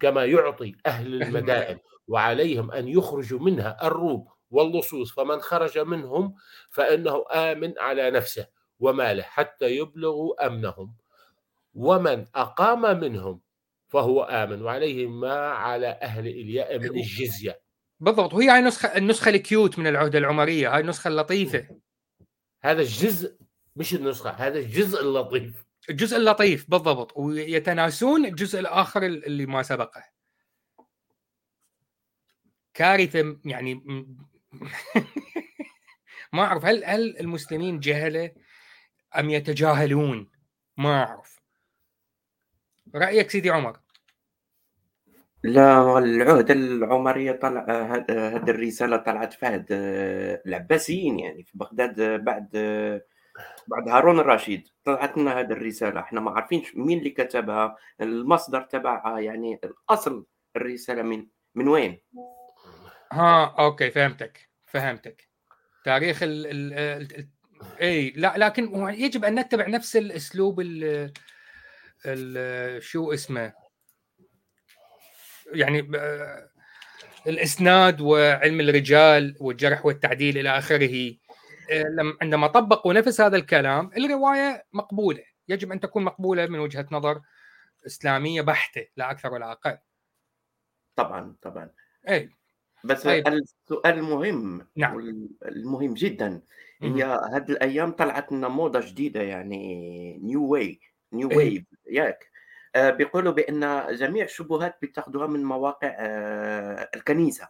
كما يعطي أهل المدائن. وعليهم أن يخرجوا منها الروب واللصوص فمن خرج منهم فإنه آمن على نفسه وماله حتى يبلغوا أمنهم. ومن أقام منهم فهو آمن وعليه ما على أهل إلياء من الجزية. بالضبط. وهي هاي النسخة النسخة الكيوت من العهدة العمرية هاي النسخة اللطيفة. هذا الجزء مش النسخة هذا الجزء اللطيف. الجزء اللطيف بالضبط. ويتناسون الجزء الآخر اللي ما سبقه. كارثة يعني ما أعرف هل هل المسلمين جهلة؟ أم يتجاهلون؟ ما أعرف. رأيك سيدي عمر؟ لا العهدة العمرية طلع هذه الرسالة طلعت في عهد العباسيين يعني في بغداد بعد بعد هارون الرشيد. طلعت لنا هذه الرسالة. إحنا ما عارفينش مين اللي كتبها المصدر تبعها يعني الأصل الرسالة من من وين؟ ها أوكي فهمتك فهمتك. تاريخ ال ال ال إي لا لكن يجب أن نتبع نفس الأسلوب ال ال شو اسمه؟ يعني الإسناد وعلم الرجال والجرح والتعديل إلى آخره. عندما طبقوا نفس هذا الكلام الرواية مقبولة. يجب أن تكون مقبولة من وجهة نظر إسلامية بحتة لا أكثر ولا أقل. طبعا طبعا. إي. بس طيب. السؤال المهم نعم. المهم جدا. هي هذه الأيام طلعت لنا موضة جديدة يعني نيو واي نيو ويف ياك. آه بيقولوا بأن جميع الشبهات بتاخذوها من مواقع آه الكنيسة.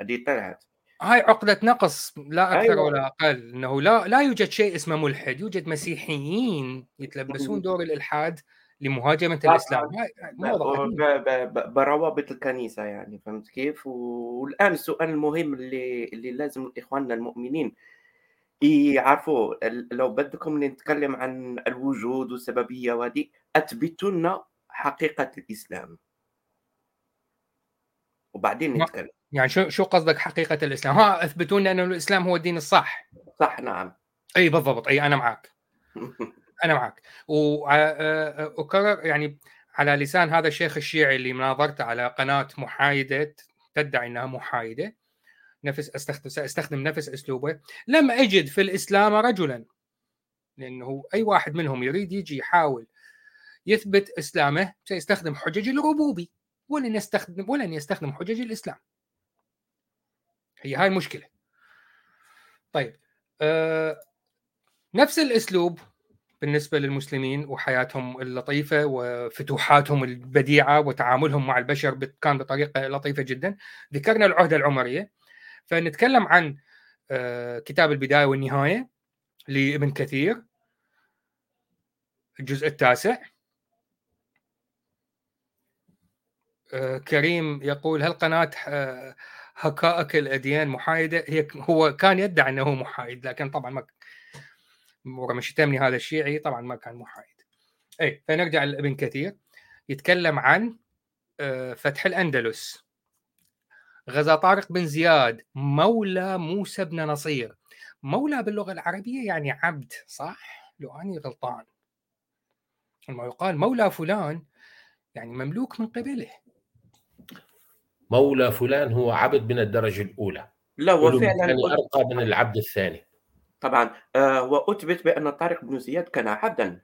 هذه طلعت. هاي عقدة نقص لا أكثر أيوة. ولا أقل أنه لا لا يوجد شيء اسمه ملحد يوجد مسيحيين يتلبسون دور الإلحاد لمهاجمة الإسلام. بروابط الكنيسه يعني فهمت كيف؟ والآن السؤال المهم اللي اللي لازم إخواننا المؤمنين يعرفوا لو بدكم نتكلم عن الوجود والسببية وهذه اثبتوا لنا حقيقة الإسلام. وبعدين نتكلم. يعني شو شو قصدك حقيقة الإسلام؟ ها اثبتوا لنا انه الإسلام هو الدين الصح. صح نعم. إي بالضبط. إي أنا معك أنا معك. واكرر يعني على لسان هذا الشيخ الشيعي اللي مناظرته على قناة محايدة تدعي إنها محايدة نفس استخدم سأستخدم نفس أسلوبه. لم أجد في الإسلام رجلا لأنه أي واحد منهم يريد يجي يحاول يثبت إسلامه سيستخدم حجج الربوبي ولن يستخدم ولن يستخدم حجج الإسلام. هي هاي المشكلة. طيب أه نفس الأسلوب بالنسبة للمسلمين وحياتهم اللطيفة وفتوحاتهم البديعة وتعاملهم مع البشر كان بطريقة لطيفة جدا. ذكرنا العهدة العمرية. فنتكلم عن آه، كتاب البداية والنهاية لابن كثير. الجزء التاسع. آه، كريم يقول هل قناة آه، هكائك الأديان محايدة؟ هي هو كان يدعي أنه محايد لكن طبعا ما ورغم شتمني هذا الشيعي طبعا ما كان محايد. إي فنرجع لابن كثير. يتكلم عن آه، فتح الأندلس. غزا طارق بن زياد مولى موسى بن نصير. مولى باللغة العربية يعني عبد صح؟ لو أني غلطان. لما يقال مولى فلان يعني مملوك من قبله. مولى فلان هو عبد من الدرجة الأولى. لا وفعلا يعني أرقى من العبد الثاني. طبعا آه وأثبت بأن طارق بن زياد كان عبدا.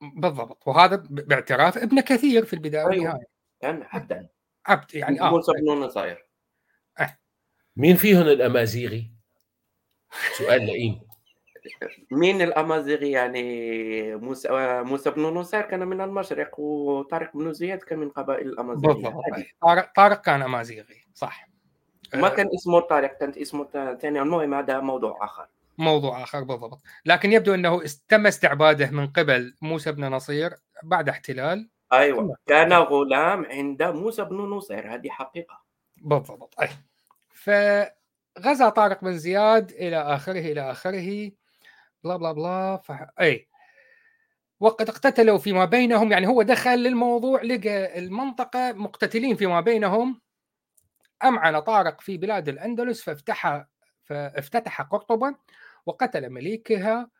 بالضبط. وهذا باعتراف ابن كثير في البداية أيوة. والنهاية. كان عبدا. عبد يعني آه. موسى بن نصير أه. مين فيهم الأمازيغي؟ سؤال لئيم. مين الأمازيغي؟ يعني موسى موسى بن نصير كان من المشرق وطارق بن زياد كان من قبائل الامازيغ بالضبط. طارق طارق كان أمازيغي صح. ما كان اسمه طارق كان اسمه ثاني المهم هذا موضوع آخر. موضوع آخر بالضبط. لكن يبدو إنه تم استعباده من قبل موسى بن نصير بعد احتلال. أيوه. كان غلام عند موسى بن نصير هذه حقيقة. بالضبط. أي. فغزا طارق بن زياد إلى آخره إلى آخره. بلا بلا بلا ف... أي. وقد اقتتلوا فيما بينهم يعني هو دخل للموضوع لقى المنطقة مقتتلين فيما بينهم. أمعن طارق في بلاد الأندلس فافتح فافتتح قرطبة. وقتل مليكها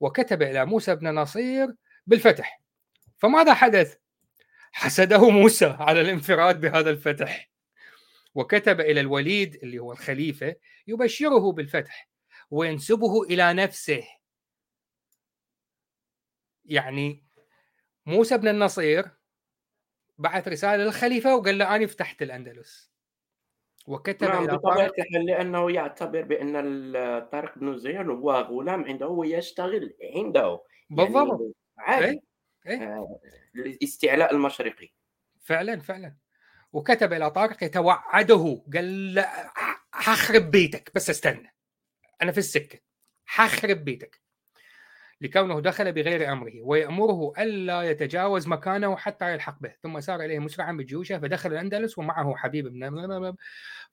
وكتب إلى موسى بن نصير بالفتح. فماذا حدث؟ حسده موسى على الانفراد بهذا الفتح. وكتب إلى الوليد اللي هو الخليفة يبشره بالفتح وينسبه إلى نفسه. يعني موسى بن النصير بعث رسالة للخليفة وقال له أنا فتحت الأندلس. وكتب نعم إلى بطبيعة الحال لأنه يعتبر بأن طارق بن زياد هو غلام عنده ويشتغل عنده بالضبط يعني عادي إيه؟ إيه؟ آه، الاستعلاء المشرقي فعلا فعلا وكتب إلى طارق يتوعده قال له حخرب بيتك بس استنى أنا في السكة حخرب بيتك لكونه دخل بغير أمره ويأمره ألا يتجاوز مكانه حتى يلحق به ثم سار إليه مسرعا بجيوشه فدخل الأندلس ومعه حبيب بن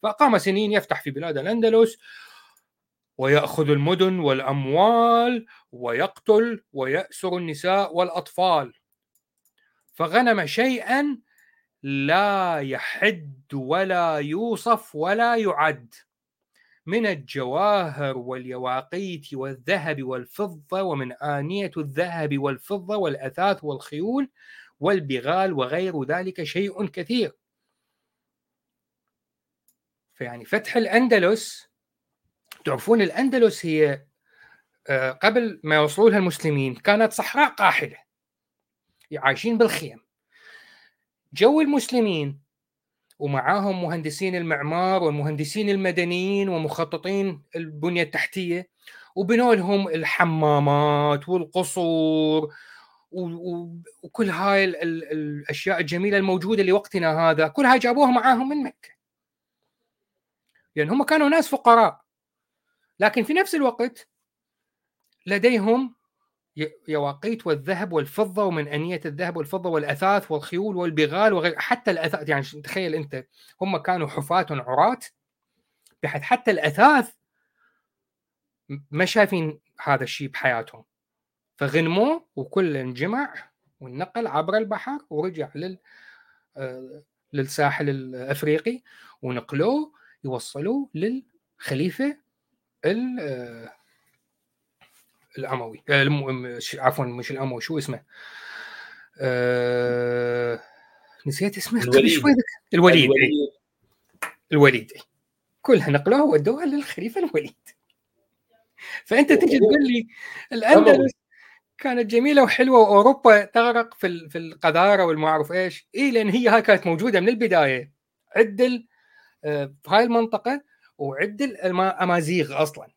فاقام سنين يفتح في بلاد الأندلس ويأخذ المدن والأموال ويقتل ويأسر النساء والأطفال. فغنم شيئا لا يحد ولا يوصف ولا يعد. من الجواهر واليواقيت والذهب والفضة ومن آنية الذهب والفضة والأثاث والخيول والبغال وغير ذلك شيء كثير. فيعني فتح الأندلس تعرفون الأندلس هي آه، قبل ما يوصلوا لها المسلمين كانت صحراء قاحلة عايشين بالخيم. جو المسلمين ومعاهم مهندسين المعمار والمهندسين المدنيين ومخططين البنية التحتية وبنوا لهم الحمامات والقصور وكل هاي الأشياء الجميلة الموجودة لوقتنا هذا كلها جابوها معاهم من مكة. لأن هم كانوا ناس فقراء لكن في نفس الوقت لديهم يواقيت والذهب والفضة ومن أنية الذهب والفضة والأثاث والخيول والبغال وغير حتى الأثاث يعني تخيل أنت هم كانوا حفاة عراة بحيث حتى الأثاث ما شايفين هذا الشيء بحياتهم. فغنموه وكل انجمع والنقل عبر البحر ورجع لل آه، للساحل الأفريقي ونقلوه يوصلوه للخليفة آه، الأموي آه، عفوا مش الأموي شو اسمه؟ أه... نسيت اسمه الوليد. شوي الوليد الوليد, الوليد. كلها نقلوها ودوها للخليفة الوليد. فأنت تجي تقول لي الأندلس كانت جميلة وحلوة وأوروبا تغرق في في القذارة اعرف إيش؟ اي لأن هي هاي كانت موجودة من البداية. عدل آه، في هاي المنطقة وعدل الامازيغ أصلا.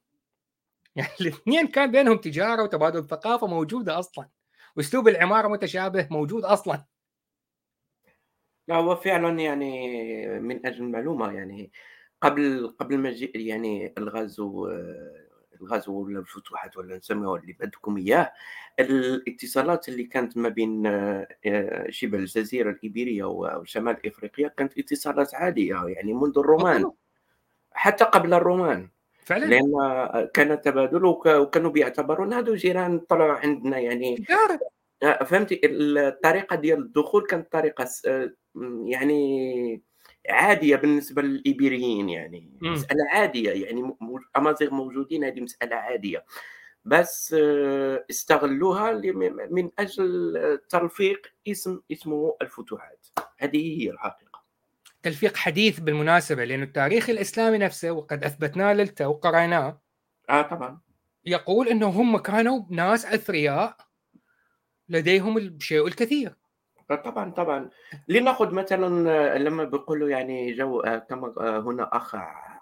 يعني الاثنين كان بينهم تجارة وتبادل ثقافة موجودة أصلا وأسلوب العمارة متشابه موجود أصلا. لا هو فعلا يعني من أجل المعلومة يعني قبل قبل ما يعني الغزو الغزو ولا الفتوحات ولا نسميها اللي بدكم إياه الاتصالات اللي كانت ما بين آه، شبه الجزيرة الإيبيرية وشمال إفريقيا كانت اتصالات عادية يعني منذ الرومان. حتى قبل الرومان. فعلا؟ لأن كان تبادل وكانوا بيعتبرون هذو جيران طلعوا عندنا يعني. آه، فهمتي؟ الطريقة ديال الدخول كانت طريقة آه، يعني عادية بالنسبة للإيبيريين يعني. م. مسألة عادية يعني أمازيغ موجودين هذه مسألة عادية. بس آه، استغلوها من أجل تلفيق اسم اسمه الفتوحات. هذه هي الحقيقة. تلفيق حديث بالمناسبة لأنه التاريخ الإسلامي نفسه وقد أثبتناه للتا وقرأناه. آه طبعا. يقول إنه هم كانوا ناس أثرياء لديهم الشيء الكثير. آه، طبعا طبعا. لنأخذ مثلا آه، لما بيقولوا يعني جو آه، كما هنا أخ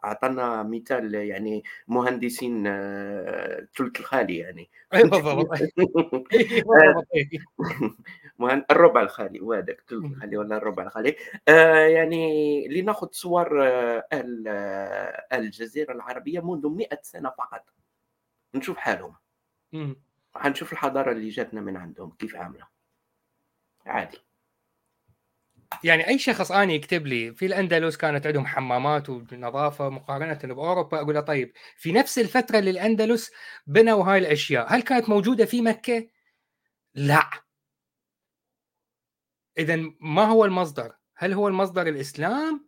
أعطانا مثال يعني مهندسين ثلث الخالي يعني. بالضبط. الربع الخالي وهذاك ثلث الخالي ولا الربع الخالي. يعني لناخذ صور أهل الجزيرة العربية منذ 100 سنة فقط. نشوف حالهم. حنشوف الحضارة اللي جاتنا من عندهم كيف عاملة. عادي. يعني أي شخص اني يكتب لي في الأندلس كانت عندهم حمامات ونظافة مقارنة بأوروبا أقول له طيب في نفس الفترة اللي الأندلس بنوا هاي الأشياء هل كانت موجودة في مكة؟ لا. إذا ما هو المصدر؟ هل هو المصدر الإسلام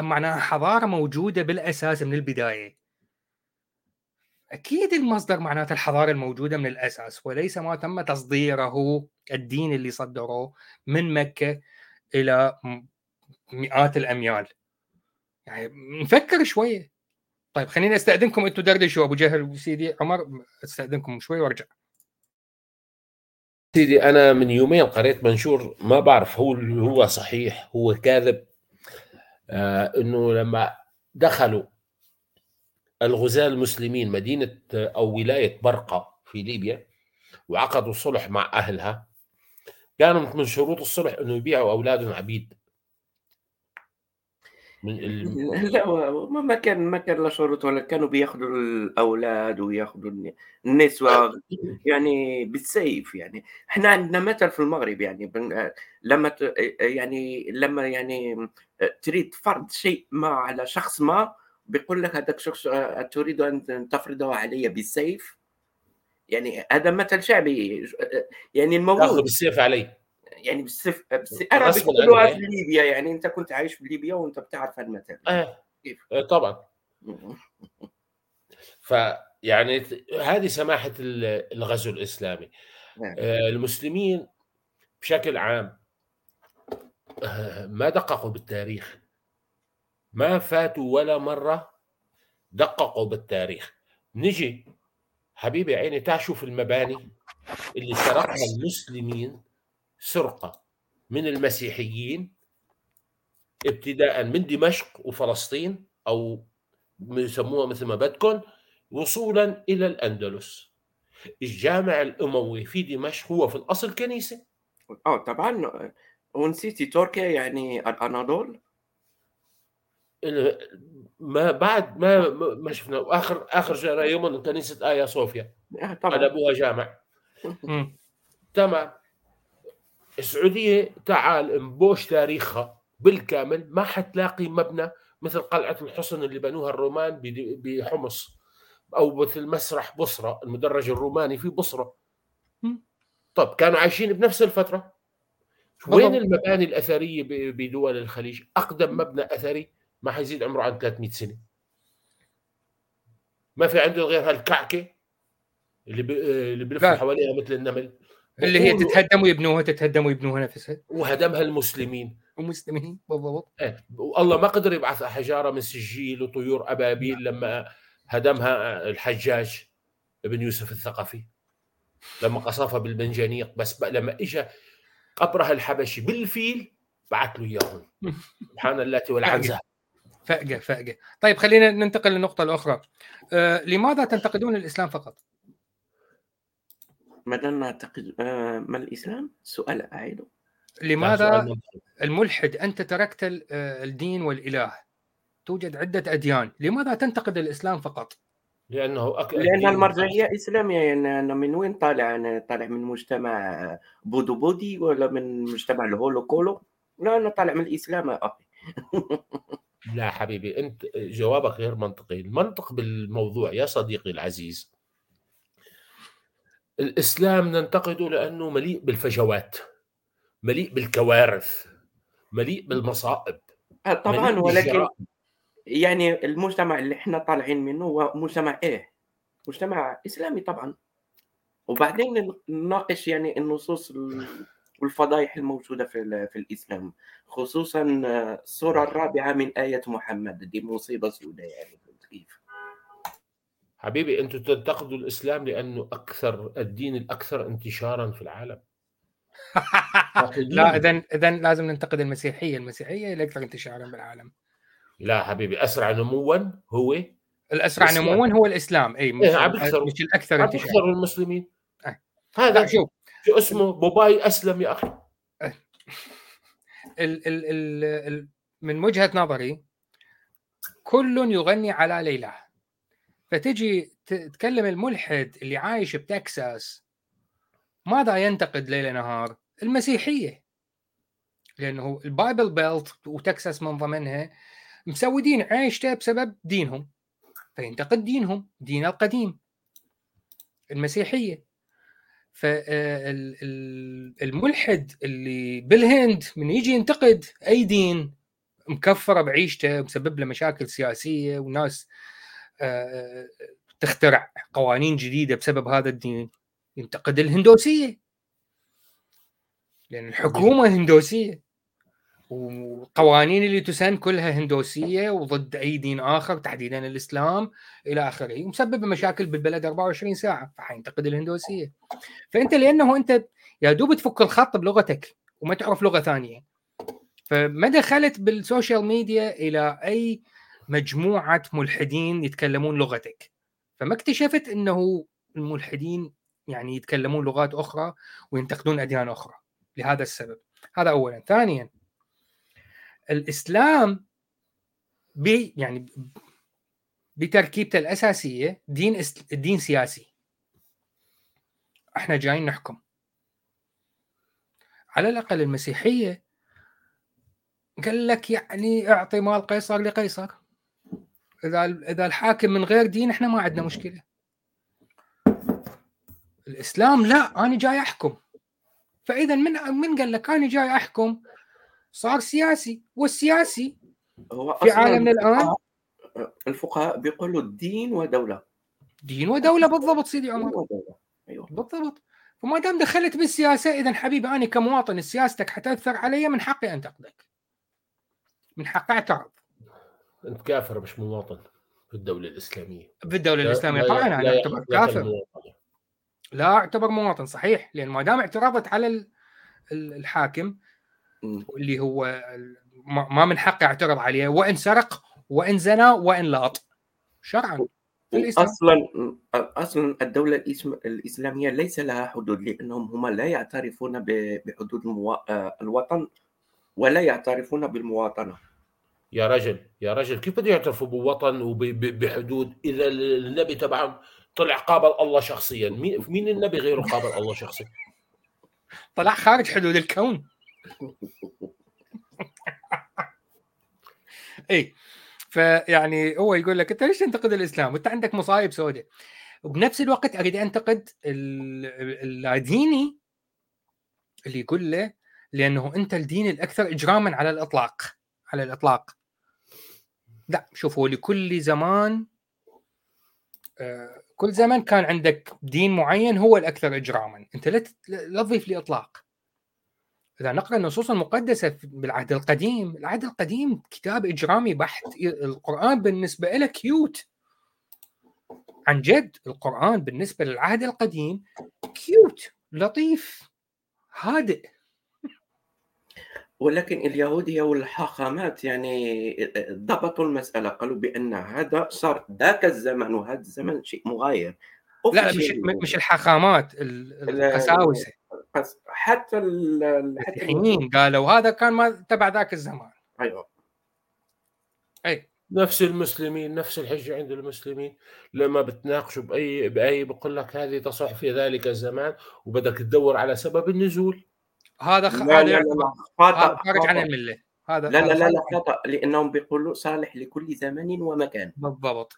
أم معناها حضارة موجودة بالأساس من البداية؟ أكيد المصدر معناته الحضارة الموجودة من الأساس وليس ما تم تصديره الدين اللي صدروه من مكة إلى مئات الأميال يعني نفكر شوية طيب خليني أستأذنكم أنتم دردشوا أبو جهل وسيدي عمر أستأذنكم شوي وأرجع سيدي أنا من يومين قريت منشور ما بعرف هو هو صحيح هو كاذب. آه إنه لما دخلوا الغزاة المسلمين مدينة أو ولاية برقة في ليبيا وعقدوا صلح مع أهلها كانت من شروط الصلح إنه يبيعوا أولادهم عبيد. من لا ما كان ما كان لا شروط ولا كانوا بياخذوا الأولاد وياخذوا النسوة يعني بالسيف يعني. إحنا عندنا مثل في المغرب يعني لما يعني لما يعني تريد فرض شيء ما على شخص ما بيقول لك هذاك الشخص تريد أن تفرضه علي بالسيف؟ يعني هذا مثل شعبي يعني الموضوع بالسيف علي. يعني بالسيف أنا بيقولوها في ليبيا يعني أنت كنت عايش في ليبيا وأنت بتعرف المثل آه. كيف؟ آه طبعا. فيعني هذه سماحة الغزو الإسلامي. نعم. آه المسلمين بشكل عام آه ما دققوا بالتاريخ. ما فاتوا ولا مرة دققوا بالتاريخ. نجي حبيبي عيني تعال شوف المباني اللي سرقها المسلمين سرقة من المسيحيين ابتداء من دمشق وفلسطين أو يسموها مثل ما بدكم وصولا إلى الأندلس. الجامع الأموي في دمشق هو في الأصل كنيسة. آه طبعا. ونسيتي تركيا يعني الأناضول؟ ما بعد ما ما شفنا. آخر آخر شهر يوم كنيسة آيا صوفيا. آه، طبعا. قلبوها جامع. تمام. السعودية تعال انبوش تاريخها بالكامل ما حتلاقي مبنى مثل قلعة الحصن اللي بنوها الرومان بحمص أو مثل مسرح بصرة المدرج الروماني في بصرة. طب كانوا عايشين بنفس الفترة. وين المباني الأثرية بدول الخليج؟ أقدم مبنى أثري ما حيزيد عمره عن 300 سنة. ما في عنده غير هالكعكه اللي اللي بلف حواليها مثل النمل. اللي هي تتهدم ويبنوها تتهدم ويبنوها نفسها. وهدمها المسلمين. المسلمين بالضبط. إيه. والله ما قدر يبعث حجارة من سجيل وطيور أبابيل لما هدمها الحجاج ابن يوسف الثقفي. لما قصفها بالمنجنيق بس لما اجى قبرها الحبشي بالفيل بعث له إياهم. سبحان اللاتي والعنزه فأقة فأقة طيب خلينا ننتقل للنقطة الأخرى. آه لماذا تنتقدون الإسلام فقط؟ ماذا نعتقد ما الإسلام؟ سؤال أعيده. لماذا الملحد أنت تركت آه، الدين والإله. توجد عدة أديان. لماذا تنتقد الإسلام فقط؟ لأنه أك... لأن المرجعية إسلامية. يعني أنا من وين طالع؟ أنا طالع من مجتمع بودو بودي ولا من مجتمع الهولو كولو؟ لا أنا طالع من الإسلام أخي. لا حبيبي أنت جوابك غير منطقي. المنطق بالموضوع يا صديقي العزيز الإسلام ننتقده لأنه مليء بالفجوات مليء بالكوارث مليء بالمصائب آه، طبعا ولكن يعني المجتمع اللي إحنا طالعين منه هو مجتمع إيه؟ مجتمع إسلامي طبعا. وبعدين نناقش يعني النصوص والفضائح الموجودة في في الإسلام خصوصا السوره الرابعة من آية محمد دي مصيبة سوداء يعني. حبيبي أنتم تنتقدوا الإسلام لأنه أكثر الدين الأكثر انتشارا في العالم. لا اذا اذا لازم ننتقد المسيحية. المسيحية الاكثر انتشارا بالعالم لا حبيبي أسرع نموا هو الأسرع نموا هو الإسلام. اي مش, إيه مش الأكثر انتشارا. المسلمين. أه. هذا شوف. شو اسمه؟ بوباي أسلم يا أخي. ال ال ال ال من وجهة نظري كل يغني على ليلى. فتجي تتكلم الملحد اللي عايش بتكساس ماذا ينتقد ليل نهار؟ المسيحية. لأنه ال Bible Belt وتكساس من ضمنها مسودين عيشته بسبب دينهم. فينتقد دينهم دين القديم. المسيحية. فالملحد اللي بالهند من يجي ينتقد أي دين مكفرة بعيشته مسبب له مشاكل سياسية وناس تخترع قوانين جديدة بسبب هذا الدين ينتقد الهندوسية. لأن الحكومة هندوسية والقوانين اللي تسن كلها هندوسية وضد أي دين آخر تحديدا الإسلام إلى آخره ومسبب مشاكل بالبلد 24 ساعة فحينتقد الهندوسية. فأنت لأنه أنت يا دوب تفك الخط بلغتك وما تعرف لغة ثانية. فما دخلت بالسوشيال ميديا إلى أي مجموعة ملحدين يتكلمون لغتك. فما اكتشفت إنه الملحدين يعني يتكلمون لغات أخرى وينتقدون أديان أخرى لهذا السبب. هذا اولا. ثانيا الإسلام ب يعني بتركيبته الأساسية دين دين سياسي. إحنا جايين نحكم. على الأقل المسيحية قال لك يعني اعطي مال قيصر لقيصر. إذا إذا الحاكم من غير دين إحنا ما عندنا مشكلة. الإسلام لا أنا جاي أحكم. فإذا من من قال لك أنا جاي أحكم؟ صار سياسي. والسياسي هو في عالمنا الآن؟ الفقهاء بيقولوا دين ودولة. دين ودولة بالضبط سيدي عمر. أيوه. بالضبط. فما دام دخلت بالسياسة اذا حبيبي أنا كمواطن سياستك حتأثر علي من حقي انتقدك من حقي اعترض أنت كافر مش مواطن في الدولة الإسلامية. في الدولة الإسلامية. طبعا أنا أعتبر كافر. لا أعتبر مواطن صحيح. لأن ما دام اعترضت على الحاكم اللي هو ما من حقي اعترض عليه وإن سرق وإن زنى وإن لاط. شرعا. أصلا أصلا الدولة الإسلامية ليس لها حدود لأنهم هم لا يعترفون بحدود المو... الوطن ولا يعترفون بالمواطنة. يا رجل يا رجل كيف بده يعترفوا بوطن وبحدود إذا النبي تبعهم طلع قابل الله شخصيا؟ مين مين النبي غيره قابل الله شخصيا؟ طلع خارج حدود الكون. اي فيعني هو يقول لك أنت ليش تنتقد الإسلام؟ وأنت عندك مصايب سوداء. وبنفس الوقت أريد أنتقد اللاديني اللي يقول له لأنه أنت الدين الأكثر اجراما على الإطلاق على الإطلاق. لا شوفوا لكل زمان آه، كل زمان كان عندك دين معين هو الأكثر إجراما. أنت لا تضيف لي اطلاق إذا نقرأ النصوص المقدسة بالعهد القديم العهد القديم كتاب إجرامي بحت القرآن بالنسبة له cute عن جد القرآن بالنسبة للعهد القديم cute لطيف هادئ. ولكن اليهودية والحاخامات يعني ضبطوا المسألة قالوا بأن هذا صار ذاك الزمن وهذا الزمن شيء مغاير. لا مش مش الحاخامات القساوسة. حتى المسيحيين قالوا هذا كان ما تبع ذاك الزمان. أيوه. أي. نفس المسلمين نفس الحجة عند المسلمين. لما بتناقشوا بأي بأي بقول لك هذه تصح في ذلك الزمان وبدك تدور على سبب النزول. هذا خ... لا لا لا خطأ خارج عن الملة. هذا لا لا لا, لا خطا لأنهم بيقولوا صالح لكل زمان ومكان. بالضبط.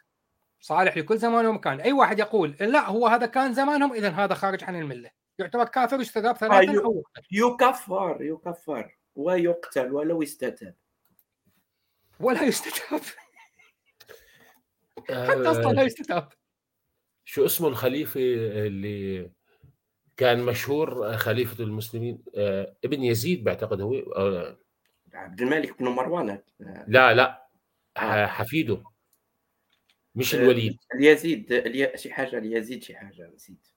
صالح لكل زمان ومكان. أي واحد يقول لا هو هذا كان زمانهم اذا هذا خارج عن الملة. يعتبر كافر يستتاب ثلاثا آه أو يكفر يكفر. ويقتل ولو استتاب. ولا يستتاب. حتى أصلا لا يستتاب. شو اسمه الخليفة اللي كان مشهور خليفة المسلمين آه، ابن يزيد بعتقد هو آه، عبد الملك بن مروان. لا لا حفيده. مش آه، الوليد. اليزيد شي حاجة اليزيد شي حاجة نسيت.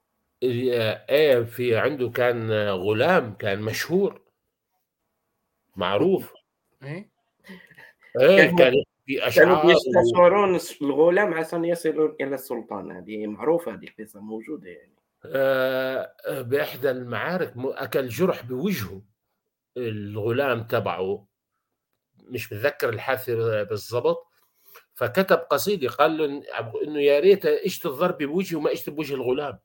إيه في عنده كان غلام كان مشهور. معروف. إيه. إيه كان في أشعار كانوا يستشعرون الغلام عشان يصلون إلى السلطان. هذه معروفة هذه القصة موجودة يعني. آه، بإحدى المعارك أكل جرح بوجهه. الغلام تبعه مش متذكر الحادثه بالضبط. فكتب قصيده قال له إنه يا ريت اجت الضرب بوجهه وما اجت بوجه الغلام.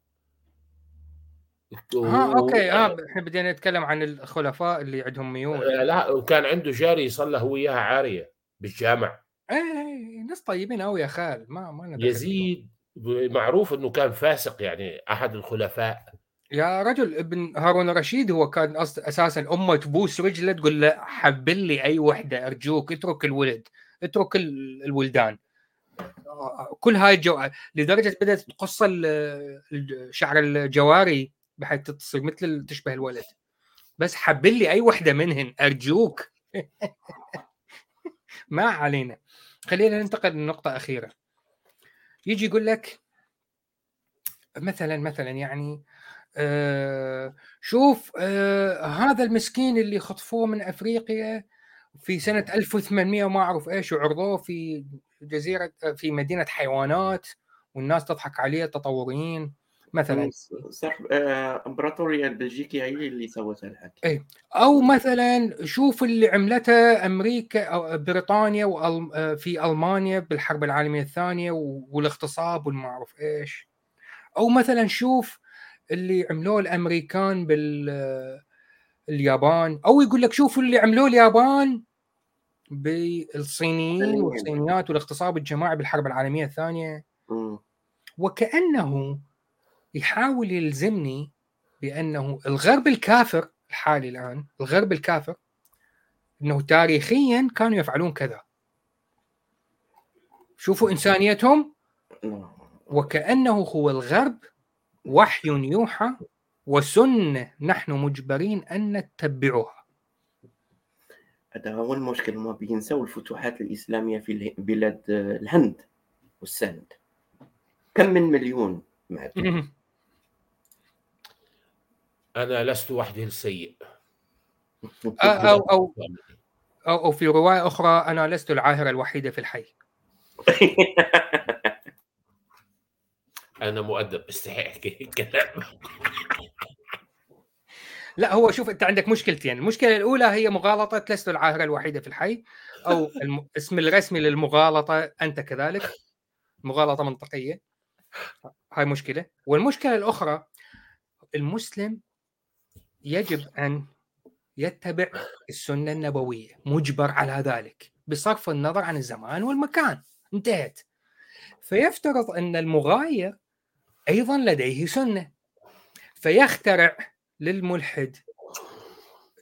ها okay آه إحنا بدينا نتكلم عن الخلفاء اللي عندهم ميول آه لا وكان عنده جاري يصلى هو اياها عارية بالجامع. إيه, إيه، ناس طيبين قوي يا خال ما ما يزيد معروف إنه كان فاسق يعني أحد الخلفاء. يا رجل ابن هارون الرشيد هو كان أساسا امه تبوس رجلة تقول له حبل لي أي وحدة أرجوك اترك الولد اترك الولدان. كل هاي الجو لدرجة بدأت تقص شعر الجواري بحيث تصير مثل تشبه الولد. بس حبل لي أي وحدة منهن أرجوك. ما علينا. خلينا ننتقل لنقطه اخيره يجي يقول لك مثلا مثلا يعني آه شوف آه هذا المسكين اللي خطفوه من أفريقيا في سنة 1800 وما أعرف إيش وعرضوه في جزيرة في مدينة حيوانات والناس تضحك عليه تطوريين مثلا. آه، امبراطوريه البلجيكيه هي اللي سوتها الحكي اي أو مثلا شوف اللي عملته أمريكا أو بريطانيا آه، في ألمانيا بالحرب العالمية الثانية والاغتصاب والمعروف إيش؟ أو مثلا شوف اللي عملوه الأمريكان بال اليابان. أو يقول لك شوفوا اللي عملوه اليابان بالصينيين والصينيات والاغتصاب الجماعي بالحرب العالمية الثانية. وكأنه يحاول يلزمني بأنه الغرب الكافر الحالي الآن الغرب الكافر إنه تاريخيا كانوا يفعلون كذا. شوفوا إنسانيتهم. وكأنه هو الغرب وحي يوحى وسنه نحن مجبرين أن نتبعها. هذا هو المشكل ما بينسوا الفتوحات الإسلامية في بلاد الهند والسند. كم من مليون معدوم. أنا لست وحدي السيء أو, أو, أو, أو, أو في رواية أخرى أنا لست العاهرة الوحيدة في الحي. أنا مؤدب. استحي أحكي الكلام لا هو شوف أنت عندك مشكلتين. المشكلة الأولى هي مغالطة لست العاهرة الوحيدة في الحي. أو الاسم الرسمي للمغالطة أنت كذلك. مغالطة منطقية. هاي مشكلة. والمشكلة الأخرى المسلم يجب أن يتبع السنة النبوية مجبر على ذلك بصرف النظر عن الزمان والمكان. انتهت. فيفترض أن المغاير أيضا لديه سنة. فيخترع للملحد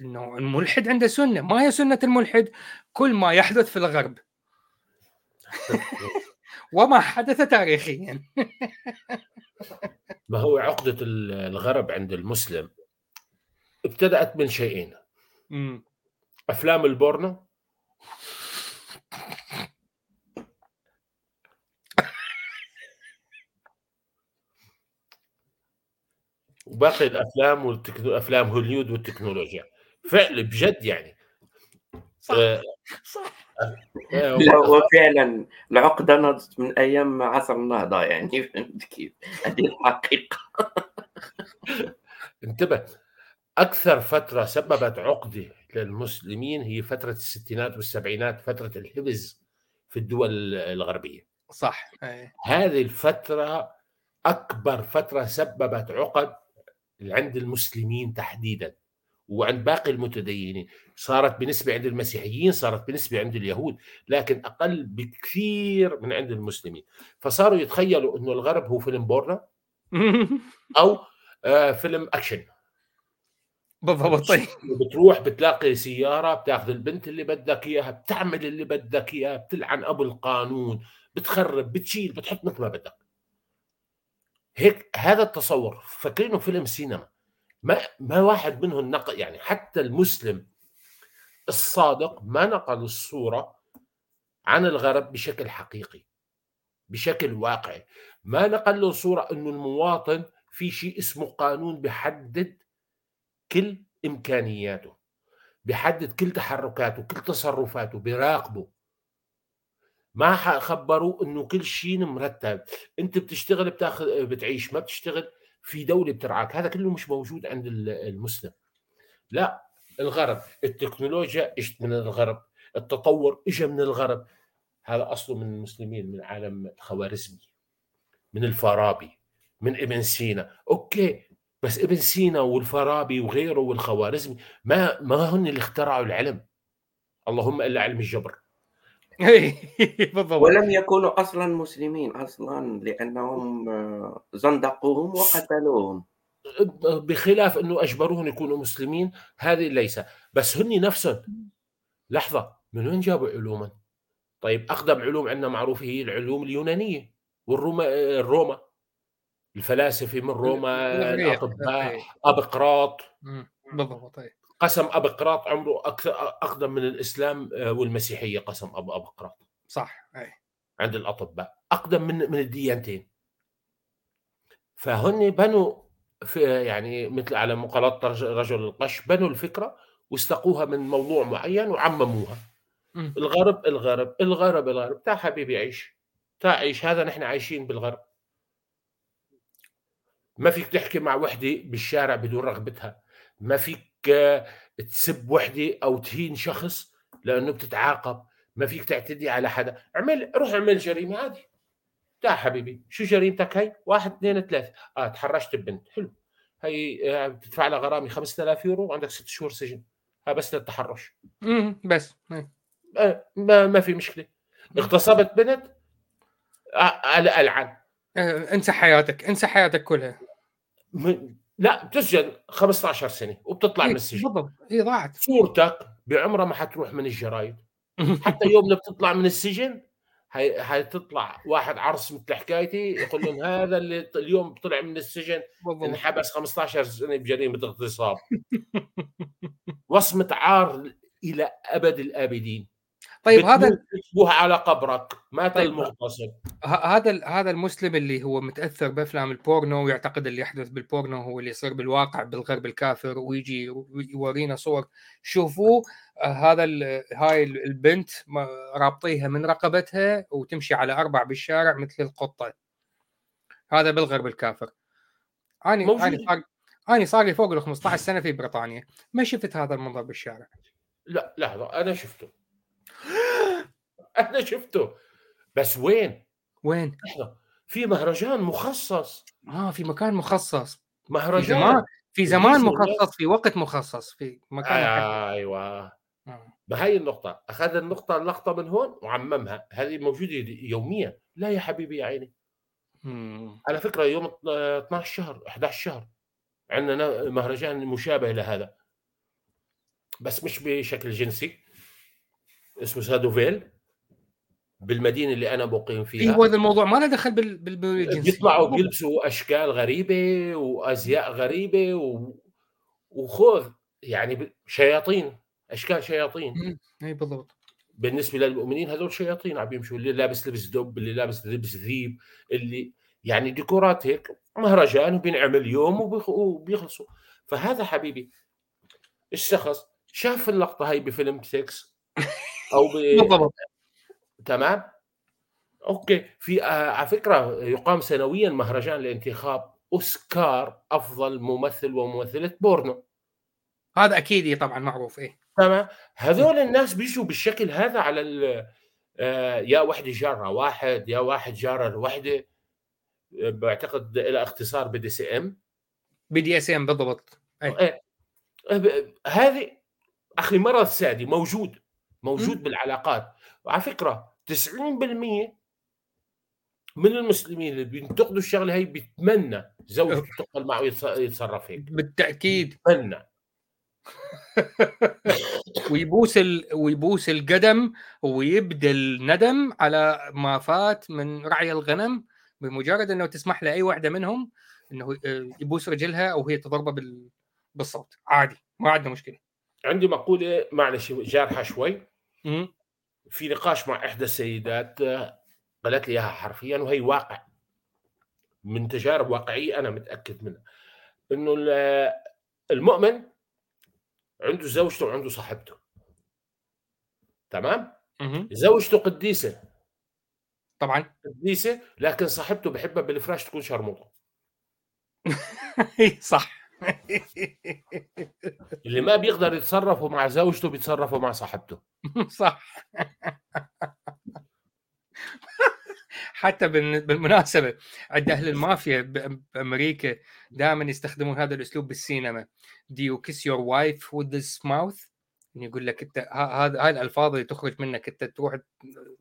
انه الملحد عنده سنة. ما هي سنة الملحد؟ كل ما يحدث في الغرب. وما حدث تاريخيا. ما هو عقدة الغرب عند المسلم؟ ابتدأت من شيئين. مم. أفلام البورنو. وباقي الأفلام والتكنو... أفلام هوليود والتكنولوجيا. فعل بجد يعني. صح. آه... صح. آه، لا هو فعلا العقدة نضت من أيام عصر النهضة يعني. فهمت كيف؟ هذه الحقيقة. انتبه. أكثر فترة سببت عقدة للمسلمين هي فترة الستينات والسبعينات فترة الحبز في الدول الغربية. صح هذه الفترة أكبر فترة سببت عقد عند المسلمين تحديدا وعند باقي المتدينين. صارت بنسبة عند المسيحيين صارت بنسبة عند اليهود لكن أقل بكثير من عند المسلمين. فصاروا يتخيلوا أنه الغرب هو فيلم بورنا أو آه، فيلم أكشن. بالضبط طيب. بتروح بتلاقي سيارة بتاخذ البنت اللي بدك إياها بتعمل اللي بدك اياه بتلعن أبو القانون بتخرب بتشيل بتحط مثل ما بدك. هيك هذا التصور. فاكرينه فيلم سينما. ما ما واحد منهم نقل يعني حتى المسلم الصادق ما نقل الصورة عن الغرب بشكل حقيقي بشكل واقعي. ما نقل له صورة إنه المواطن في شيء اسمه قانون بحدد كل إمكانياته بيحدد كل تحركاته كل تصرفاته بيراقبه ما خبروه إنه كل شيء مرتب. أنت بتشتغل بتاخذ بتعيش ما بتشتغل في دولة بترعاك. هذا كله مش موجود عند المسلم. لا الغرب. التكنولوجيا إجت من الغرب. التطور اجى من الغرب. هذا أصله من المسلمين من عالم الخوارزمي من الفارابي من ابن سينا. okay بس ابن سينا والفارابي وغيره والخوارزمي ما ما هن اللي اخترعوا العلم. اللهم ألا علم الجبر. بالضبط. ولم يكونوا أصلا مسلمين أصلا لأنهم آه، زندقوهم وقتلوهم. بخلاف إنه اجبروهم يكونوا مسلمين هذه ليس. بس هن نفسهم لحظة من وين جابوا علوما؟ طيب أقدم علوم عندنا معروفة هي العلوم اليونانية والروما الروما. الفلاسفة من روما الأطباء ابقراط بالضبط قسم ابقراط عمره أكثر أقدم من الإسلام آه، والمسيحية قسم ابو ابقراط صح إي. عند الأطباء. أقدم من من الديانتين. فهن بنوا في يعني مثل على مقالات رجل القش بنوا الفكرة واستقوها من موضوع معين وعمموها. الغرب الغرب الغرب الغرب. تا حبيبي عيش تا عيش. هذا نحن عايشين بالغرب. ما فيك تحكي مع وحدة بالشارع بدون رغبتها. ما فيك آه، تسب وحدة أو تهين شخص لأنه بتتعاقب. ما فيك تعتدي على حدا. اعمل روح اعمل جريمة عادي. تعال حبيبي شو جريمتك هي واحد اثنين ثلاثة. آه تحرشت ببنت حلو. هي آه، بتدفع لها غرامة 5000 يورو وعندك ست شهور سجن. ها بس للتحرش. امم بس. آه ما, ما في مشكلة. اغتصبت بنت آه العن. آه انسى حياتك انسى حياتك كلها. م... لا بتسجن 15 سنة وبتطلع إيه من السجن. بالضبط. هي ضاعت. صورتك بعمرها ما حتروح من الجرايد. حتى يوم اللي بتطلع من السجن هي حتطلع واحد عرس مثل حكايتي يقول لهم هذا اللي اليوم طلع من السجن انحبس 15 سنة بجريمه اغتصاب وصمة عار إلى أبد الآبدين. طيب هذا تشبه على قبرك. مات طيب المغتصب هذا هذا المسلم اللي هو متأثر بأفلام البورنو ويعتقد اللي يحدث بالبورنو هو اللي يصير بالواقع بالغرب الكافر ويجي يورينا صور. شوفوا آه، هذا هاي البنت رابطيها من رقبتها وتمشي على أربع بالشارع مثل القطة. هذا بالغرب الكافر. اني اني صار اني صار لي فوق ال 15 سنة في بريطانيا. ما شفت هذا المنظر بالشارع؟ لا لحظة أنا شفته. أنا شفته. بس وين؟ وين؟ لحظة. في مهرجان مخصص. آه في مكان مخصص. مهرجان. في زمان في زمان مخصص في وقت مخصص في مكان آه. أيوه. بهاي النقطة؟ أخذ النقطة اللقطة من هون وعممها. هذه موجودة يوميا. لا يا حبيبي يا عيني. مم. على فكرة يوم 12 شهر 11 شهر عندنا مهرجان مشابه لهذا. بس مش بشكل جنسي. اسمه سادوفيل. بالمدينة اللي أنا مقيم فيها. أيوه هذا الموضوع. ما له دخل بالجنسيه بيطلعوا بيلبسوا أشكال غريبة وأزياء غريبة و... وخوذ يعني شياطين أشكال شياطين. اي بالضبط. بالنسبة للمؤمنين هذول شياطين عم يمشوا اللي لابس لبس دب اللي لابس لبس ذيب اللي يعني ديكورات هيك مهرجان وبينعمل يوم وبيخلصوا. فهذا حبيبي الشخص شاف اللقطة هاي بفيلم 6 أو ب... بالضبط. تمام؟ okay. في آه على فكرة يقام سنويا مهرجان لانتخاب أوسكار أفضل ممثل وممثلة بورنو. هذا أكيد طبعا معروف إيه. تمام. هذول الناس بيجوا بالشكل هذا على آه يا وحدة جاره واحد يا واحد جاره وحده بعتقد إلى اختصار بدي سي إم. بدي إس إم بالضبط. أيه. إيه. هذه أخي مرض سادي موجود موجود م. بالعلاقات. وعلى فكرة 90% من المسلمين اللي بينتقدوا الشغلة هي بيتمنى زوجته تقبل معه يتصرف هيك. بالتأكيد. بيتمنى. ويبوس ال... ويبوس القدم ويبذل ندم على ما فات من رعي الغنم بمجرد إنه تسمح لأي واحدة منهم إنه يبوس رجلها أو هي تضربه بال... بالصوت. عادي ما عندنا مشكلة. عندي مقولة معلش جارحة شوي. في نقاش مع إحدى السيدات قالت لي إياها حرفيا وهي واقع. من تجارب واقعية أنا متأكد منها. إنه المؤمن عنده زوجته وعنده صاحبته. تمام؟ زوجته قديسة. طبعا. قديسة لكن صاحبته بحبها بالفراش تكون شرموطة. صح. اللي ما بيقدر يتصرفوا مع زوجته بيتصرفوا مع صاحبته. صح. حتى بالمناسبة عند أهل المافيا بأمريكا دائما يستخدمون هذا الأسلوب بالسينما. Do you kiss your wife with this mouth? يقول لك أنت هذا هاي الألفاظ اللي تخرج منك أنت تروح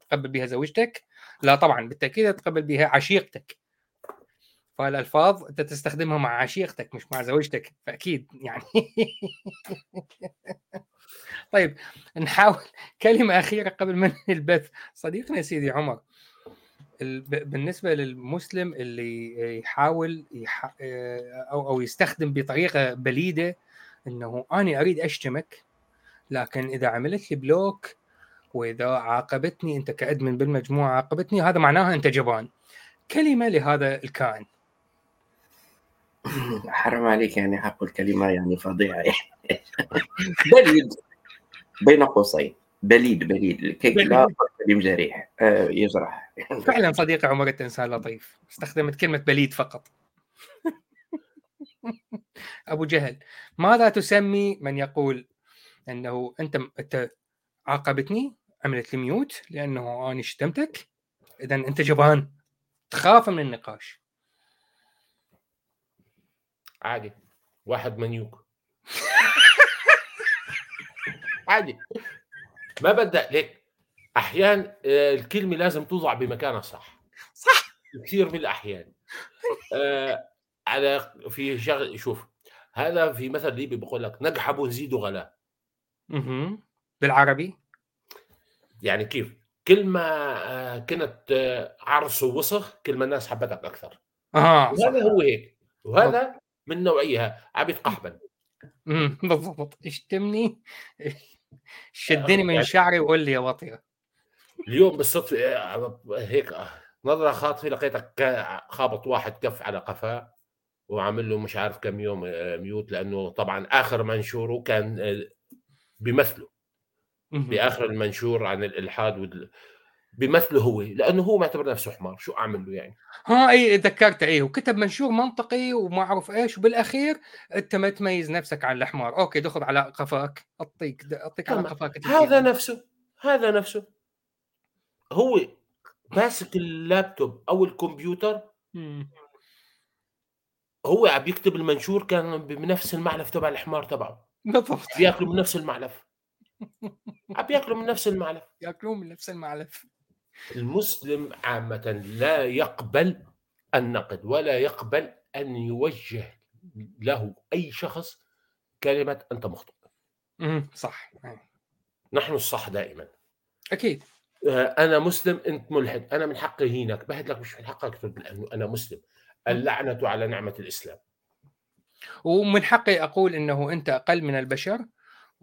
تقبل بها زوجتك؟ لا طبعا بالتأكيد تقبل بها عشيقتك. فالألفاظ أنت تستخدمها مع عشيقتك مش مع زوجتك فأكيد يعني. طيب نحاول كلمة أخيرة قبل ما البث. صديقنا سيدي عمر بالنسبة للمسلم اللي يحاول يح... أو أو يستخدم بطريقة بليدة إنه أنا أريد أشتمك لكن إذا عملت لي block وإذا عاقبتني أنت ك admin بالمجموعة عاقبتني هذا معناها أنت جبان. كلمة لهذا الكائن. حرام عليك يعني حقول كلمة يعني فظيعة. يعني بليد بين قوسين. بليد بليد الكيك لا كلم جريح آه يجرح. فعلا صديقي عمر انت انسان لطيف. استخدمت كلمة بليد فقط. أبو جهل ماذا تسمي من يقول أنه أنت أنت عاقبتني؟ عملت لي ميوت لأنه أنا شتمتك؟ اذا أنت جبان. تخاف من النقاش. عادي. واحد منيوك. عادي. ما بدأ لك أحيانا آه، الكلمة لازم توضع بمكانها صح. صح. كثير من الأحيان. آه على في شغل شوف هذا في مثل ليبي بقول لك نجحب ونزيد غلاء أها بالعربي؟ يعني كيف؟ كل ما آه، كنت آه، عرس ووسخ كل ما الناس حبتك أكثر. آه وهذا هو هيك. وهذا من نوعيه عبد قحبا بالضبط. اشتمني شدني من يعني شعري وقول لي يا وطيه اليوم بالصدفه آه، هيك نظرة خاطفة لقيتك خابط واحد كف على قفاه وعامل له مش عارف كم يوم ميوت لأنه طبعا آخر منشوره كان بمثله. بآخر المنشور عن الإلحاد وال... بمثله هو لأنه هو معتبر نفسه حمار شو أعمل له يعني؟ ها إي تذكرت إيه وكتب منشور منطقي وما أعرف إيش وبالأخير أنت ما تميز نفسك عن الحمار. okay دخل على قفاك أعطيك أعطيك على قفاك هذا نفسه هذا نفسه. هو ماسك اللابتوب أو الكمبيوتر. هو عم يكتب المنشور كان بنفس المعلف تبع الحمار تبعه. بالضبط. بياكلوا من نفس المعلف. عم ياكلوا من نفس المعلف. ياكلون من نفس المعلف. المسلم عامة لا يقبل النقد ولا يقبل أن يوجه له أي شخص كلمة أنت مخطئ. صح. نحن الصح دائما. أكيد. آه، أنا مسلم أنت ملحد. أنا من حقي هينك. بهد لك مش من حقك تقول لأنه أنا مسلم. اللعنة على نعمة الإسلام. ومن حقي أقول أنه أنت أقل من البشر.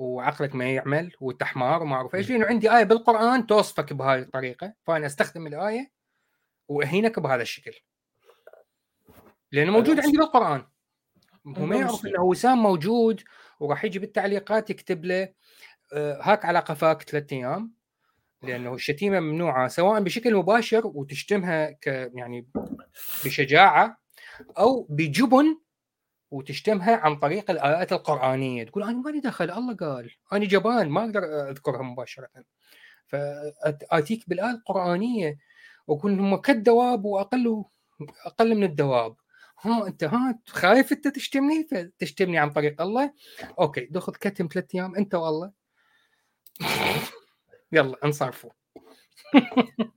وعقلك ما يعمل وانت حمار وما أعرف إيش لأنه عندي آية بالقرآن توصفك بهاي الطريقة فأنا أستخدم الآية وأهينك بهذا الشكل. لأنه موجود عندي بالقرآن. هو ما يعرف إنه وسام موجود وراح يجي بالتعليقات يكتب له آه، هاك على قفاك ثلاث أيام لأنه الشتيمة ممنوعة سواء بشكل مباشر وتشتمها ك يعني بشجاعة أو بجبن وتشتمها عن طريق الايات القرآنية تقول أنا مالي دخل الله قال أنا جبان ما أقدر أذكرها مباشرة. فأتيك بالايه القرآنية وأقول هم كالدواب وأقل أقل من الدواب. ها أنت ها خايف أنت تشتمني؟ فتشتمني عن طريق الله. أوكي دخل كتم ثلاث أيام أنت والله. يلا انصرفوا.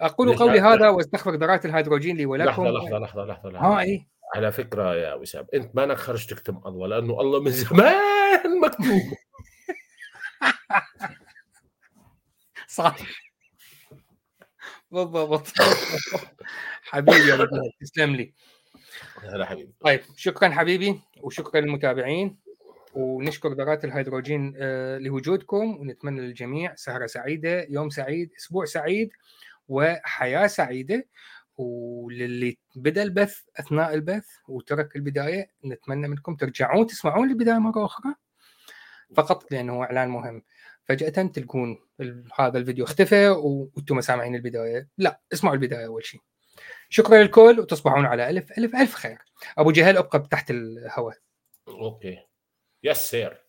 أقول قولي هذا واستغفر ذرات الهيدروجين لي ولكم. لحظة لحظة لحظة لحظة, لحظة. ها اي على فكرة يا وسام أنت مانك خرج تكتم الله لأنه الله من زمان مكتوب. صح. بالضبط. حبيبي يا تسلم لي. هلا حبيبي. طيب شكرا حبيبي وشكرا للمتابعين ونشكر ذرات الهيدروجين آه، لوجودكم ونتمنى للجميع سهرة سعيدة يوم سعيد أسبوع سعيد وحياة سعيدة. وللي بدأ البث أثناء البث وترك البداية نتمنى منكم ترجعون تسمعون البداية مرة أخرى. فقط لأنه إعلان مهم. فجأة تلقون هذا الفيديو اختفى وأنتم سامعين البداية. لا اسمعوا البداية أول شيء. شكرا للكل وتصبحون على ألف ألف ألف خير. أبو جهل أبقى تحت الهواء. أوكي. يس سير